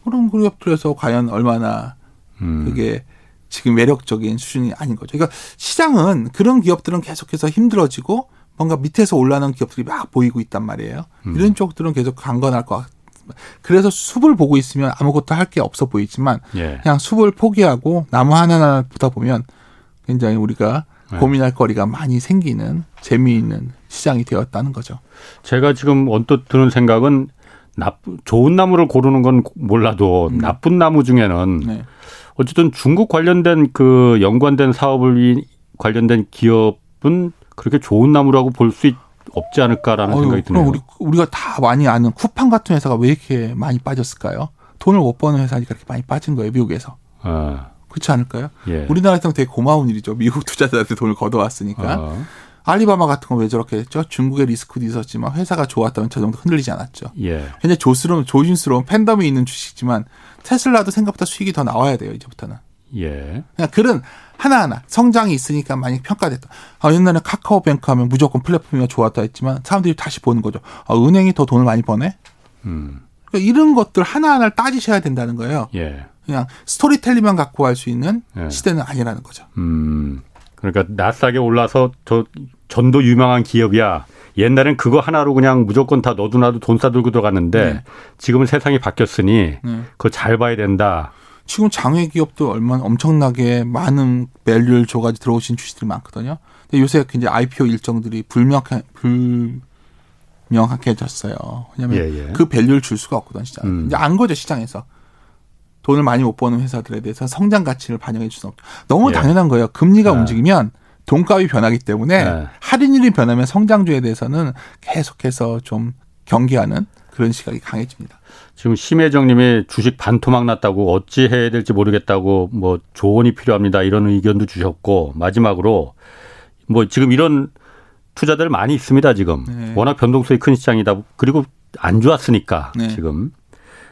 그런 기업들에서 과연 얼마나 음. 그게 지금 매력적인 수준이 아닌 거죠. 그러니까 시장은 그런 기업들은 계속해서 힘들어지고 뭔가 밑에서 올라오는 기업들이 막 보이고 있단 말이에요. 음. 이런 쪽들은 계속 강건할 것 같아요. 그래서 숲을 보고 있으면 아무것도 할 게 없어 보이지만 예. 그냥 숲을 포기하고 나무 하나하나 보다 보면 굉장히 우리가 네. 고민할 거리가 많이 생기는 재미있는 시장이 되었다는 거죠. 제가 지금 언뜻 드는 생각은 나쁜 좋은 나무를 고르는 건 몰라도 음. 나쁜 나무 중에는 네. 어쨌든 중국 관련된 그 연관된 사업을 위 관련된 기업은 그렇게 좋은 나무라고 볼 수 없지 않을까라는 어휴, 생각이 드네요. 그럼 우리 우리 가 다 많이 아는 쿠팡 같은 회사가 왜 이렇게 많이 빠졌을까요? 돈을 못 버는 회사니까 그렇게 많이 빠진 거예요, 미국에서. 아, 그렇지 않을까요? 예. 우리나라에서는 되게 고마운 일이죠. 미국 투자자한테 돈을 걷어왔으니까. 어, 알리바바 같은 건 왜 저렇게 했죠? 중국의 리스크도 있었지만 회사가 좋았다면 저 정도 흔들리지 않았죠. 예. 굉장히 조스러운, 조심스러운 팬덤이 있는 주식이지만 테슬라도 생각보다 수익이 더 나와야 돼요, 이제부터는. 예. 그냥 그런 하나하나 성장이 있으니까 많이 평가됐다. 아, 옛날에 카카오뱅크 하면 무조건 플랫폼이 좋았다 했지만 사람들이 다시 보는 거죠. 아, 은행이 더 돈을 많이 버네? 음. 그러니까 이런 것들 하나하나를 따지셔야 된다는 거예요. 예. 그냥 스토리텔링만 갖고 할 수 있는 예. 시대는 아니라는 거죠. 음. 그러니까 나스닥에 올라서 저 전도 유명한 기업이야. 옛날엔 그거 하나로 그냥 무조건 다 너도 나도 돈 싸들고 들어갔는데 네. 지금은 세상이 바뀌었으니 네. 그거 잘 봐야 된다. 지금 장외 기업도 얼마나 엄청나게 많은 밸류를 줘가지고 들어오신 주식들이 많거든요. 근데 요새 굉장히 IPO 일정들이 불명확, 불명확해졌어요. 왜냐하면 예, 예. 그 밸류를 줄 수가 없거든 시장. 음. 이제 안 거죠 시장에서. 돈을 많이 못 버는 회사들에 대해서 성장 가치를 반영해 줄수 없죠. 너무 예. 당연한 거예요. 금리가 네. 움직이면 돈값이 변하기 때문에 네. 할인율이 변하면 성장주에 대해서는 계속해서 좀 경계하는 그런 시각이 강해집니다. 지금 심혜정님이 주식 반토막 났다고 어찌 해야 될지 모르겠다고 뭐 조언이 필요합니다 이런 의견도 주셨고 마지막으로 뭐 지금 이런 투자들 많이 있습니다 지금 네. 워낙 변동성이 큰 시장이다 그리고 안 좋았으니까 네. 지금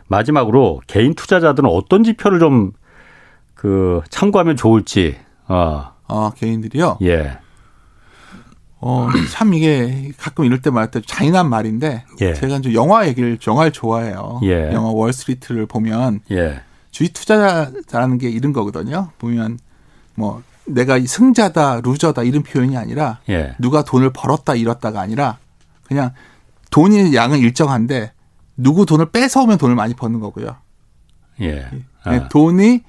마지막으로 개인 투자자들은 어떤 지표를 좀 그 참고하면 좋을지 어, 어, 개인들이요. 예, 어, 참 이게 가끔 이럴 때 말할 때 잔인한 말인데 예. 제가 이제 영화 얘기를 영화를 좋아해요. 예. 영화 월스트리트를 보면 예, 주식 투자자라는 게 이런 거거든요. 보면 뭐 내가 이 승자다, 루저다 이런 표현이 아니라 예, 누가 돈을 벌었다 잃었다가 아니라 그냥 돈의 양은 일정한데 누구 돈을 뺏어오면 돈을 많이 버는 거고요. 예, 네, 아, 돈이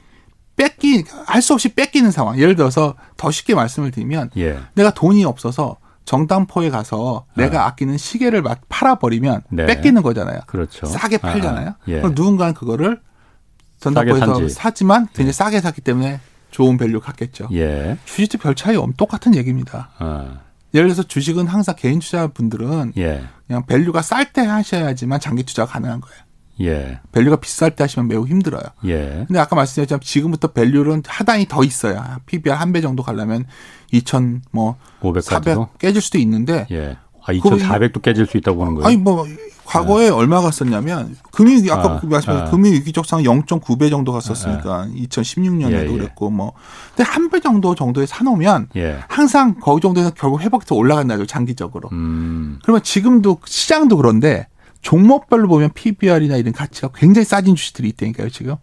뺏기 할 수 없이 뺏기는 상황. 예를 들어서 더 쉽게 말씀을 드리면 예, 내가 돈이 없어서 전당포에 가서 내가 아끼는 시계를 막 팔아버리면 네. 뺏기는 거잖아요. 그렇죠. 싸게 팔잖아요. 아, 예. 그럼 누군가는 그거를 전당포에서. 사지만 굉장히 싸게 샀기 때문에 좋은 value 갖겠죠. 예, 주식도 별 차이 없 똑같은 얘기입니다. 아, 예를 들어서 주식은 항상 개인 투자분들은 예, 그냥 value가 쌀 때 하셔야지만 장기 투자가 가능한 거예요. 예, value가 비쌀 때 하시면 매우 힘들어요. 예, 근데 아까 말씀드렸지만 지금부터 value는 하단이 더 있어요. PBR 한 배 정도 가려면 2천 뭐400 500까지도 깨질 수도 있는데 예. 아, 2,400도 깨질 수 있다고 보는 거예요? 아니 뭐 과거에 얼마가 썼냐면 금융 아까 아, 말씀하신 아. 금융 위기 적상 0.9배 정도 갔었으니까 2016년에도 예, 예. 그랬고 뭐 근데 한 배 정도 정도에 사놓으면 예. 항상 거기 정도에서 결국 회복해서 올라간다죠 장기적으로. 음, 그러면 지금도 시장도 그런데 종목별로 보면 PBR이나 이런 가치가 굉장히 싸진 주식들이 있다니까요 지금.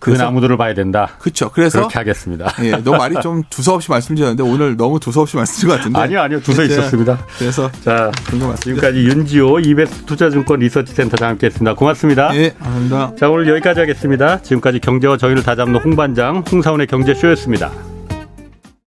그 나무들을 봐야 된다. 그렇죠. 그래서 그렇게 하겠습니다. 예, 너 말이 좀 두서없이 말씀드렸는데 오늘 너무 두서없이 말씀드린 것 같은데. 아니요, 아니요. 두서 있었습니다. 그래서 자. 지금까지 윤지호 이베스트 투자증권 리서치센터장 함께했습니다. 고맙습니다. 예, 감사합니다. 자, 오늘 여기까지 하겠습니다. 지금까지 경제와 정의를 다잡는 홍반장 홍사원의 경제쇼였습니다.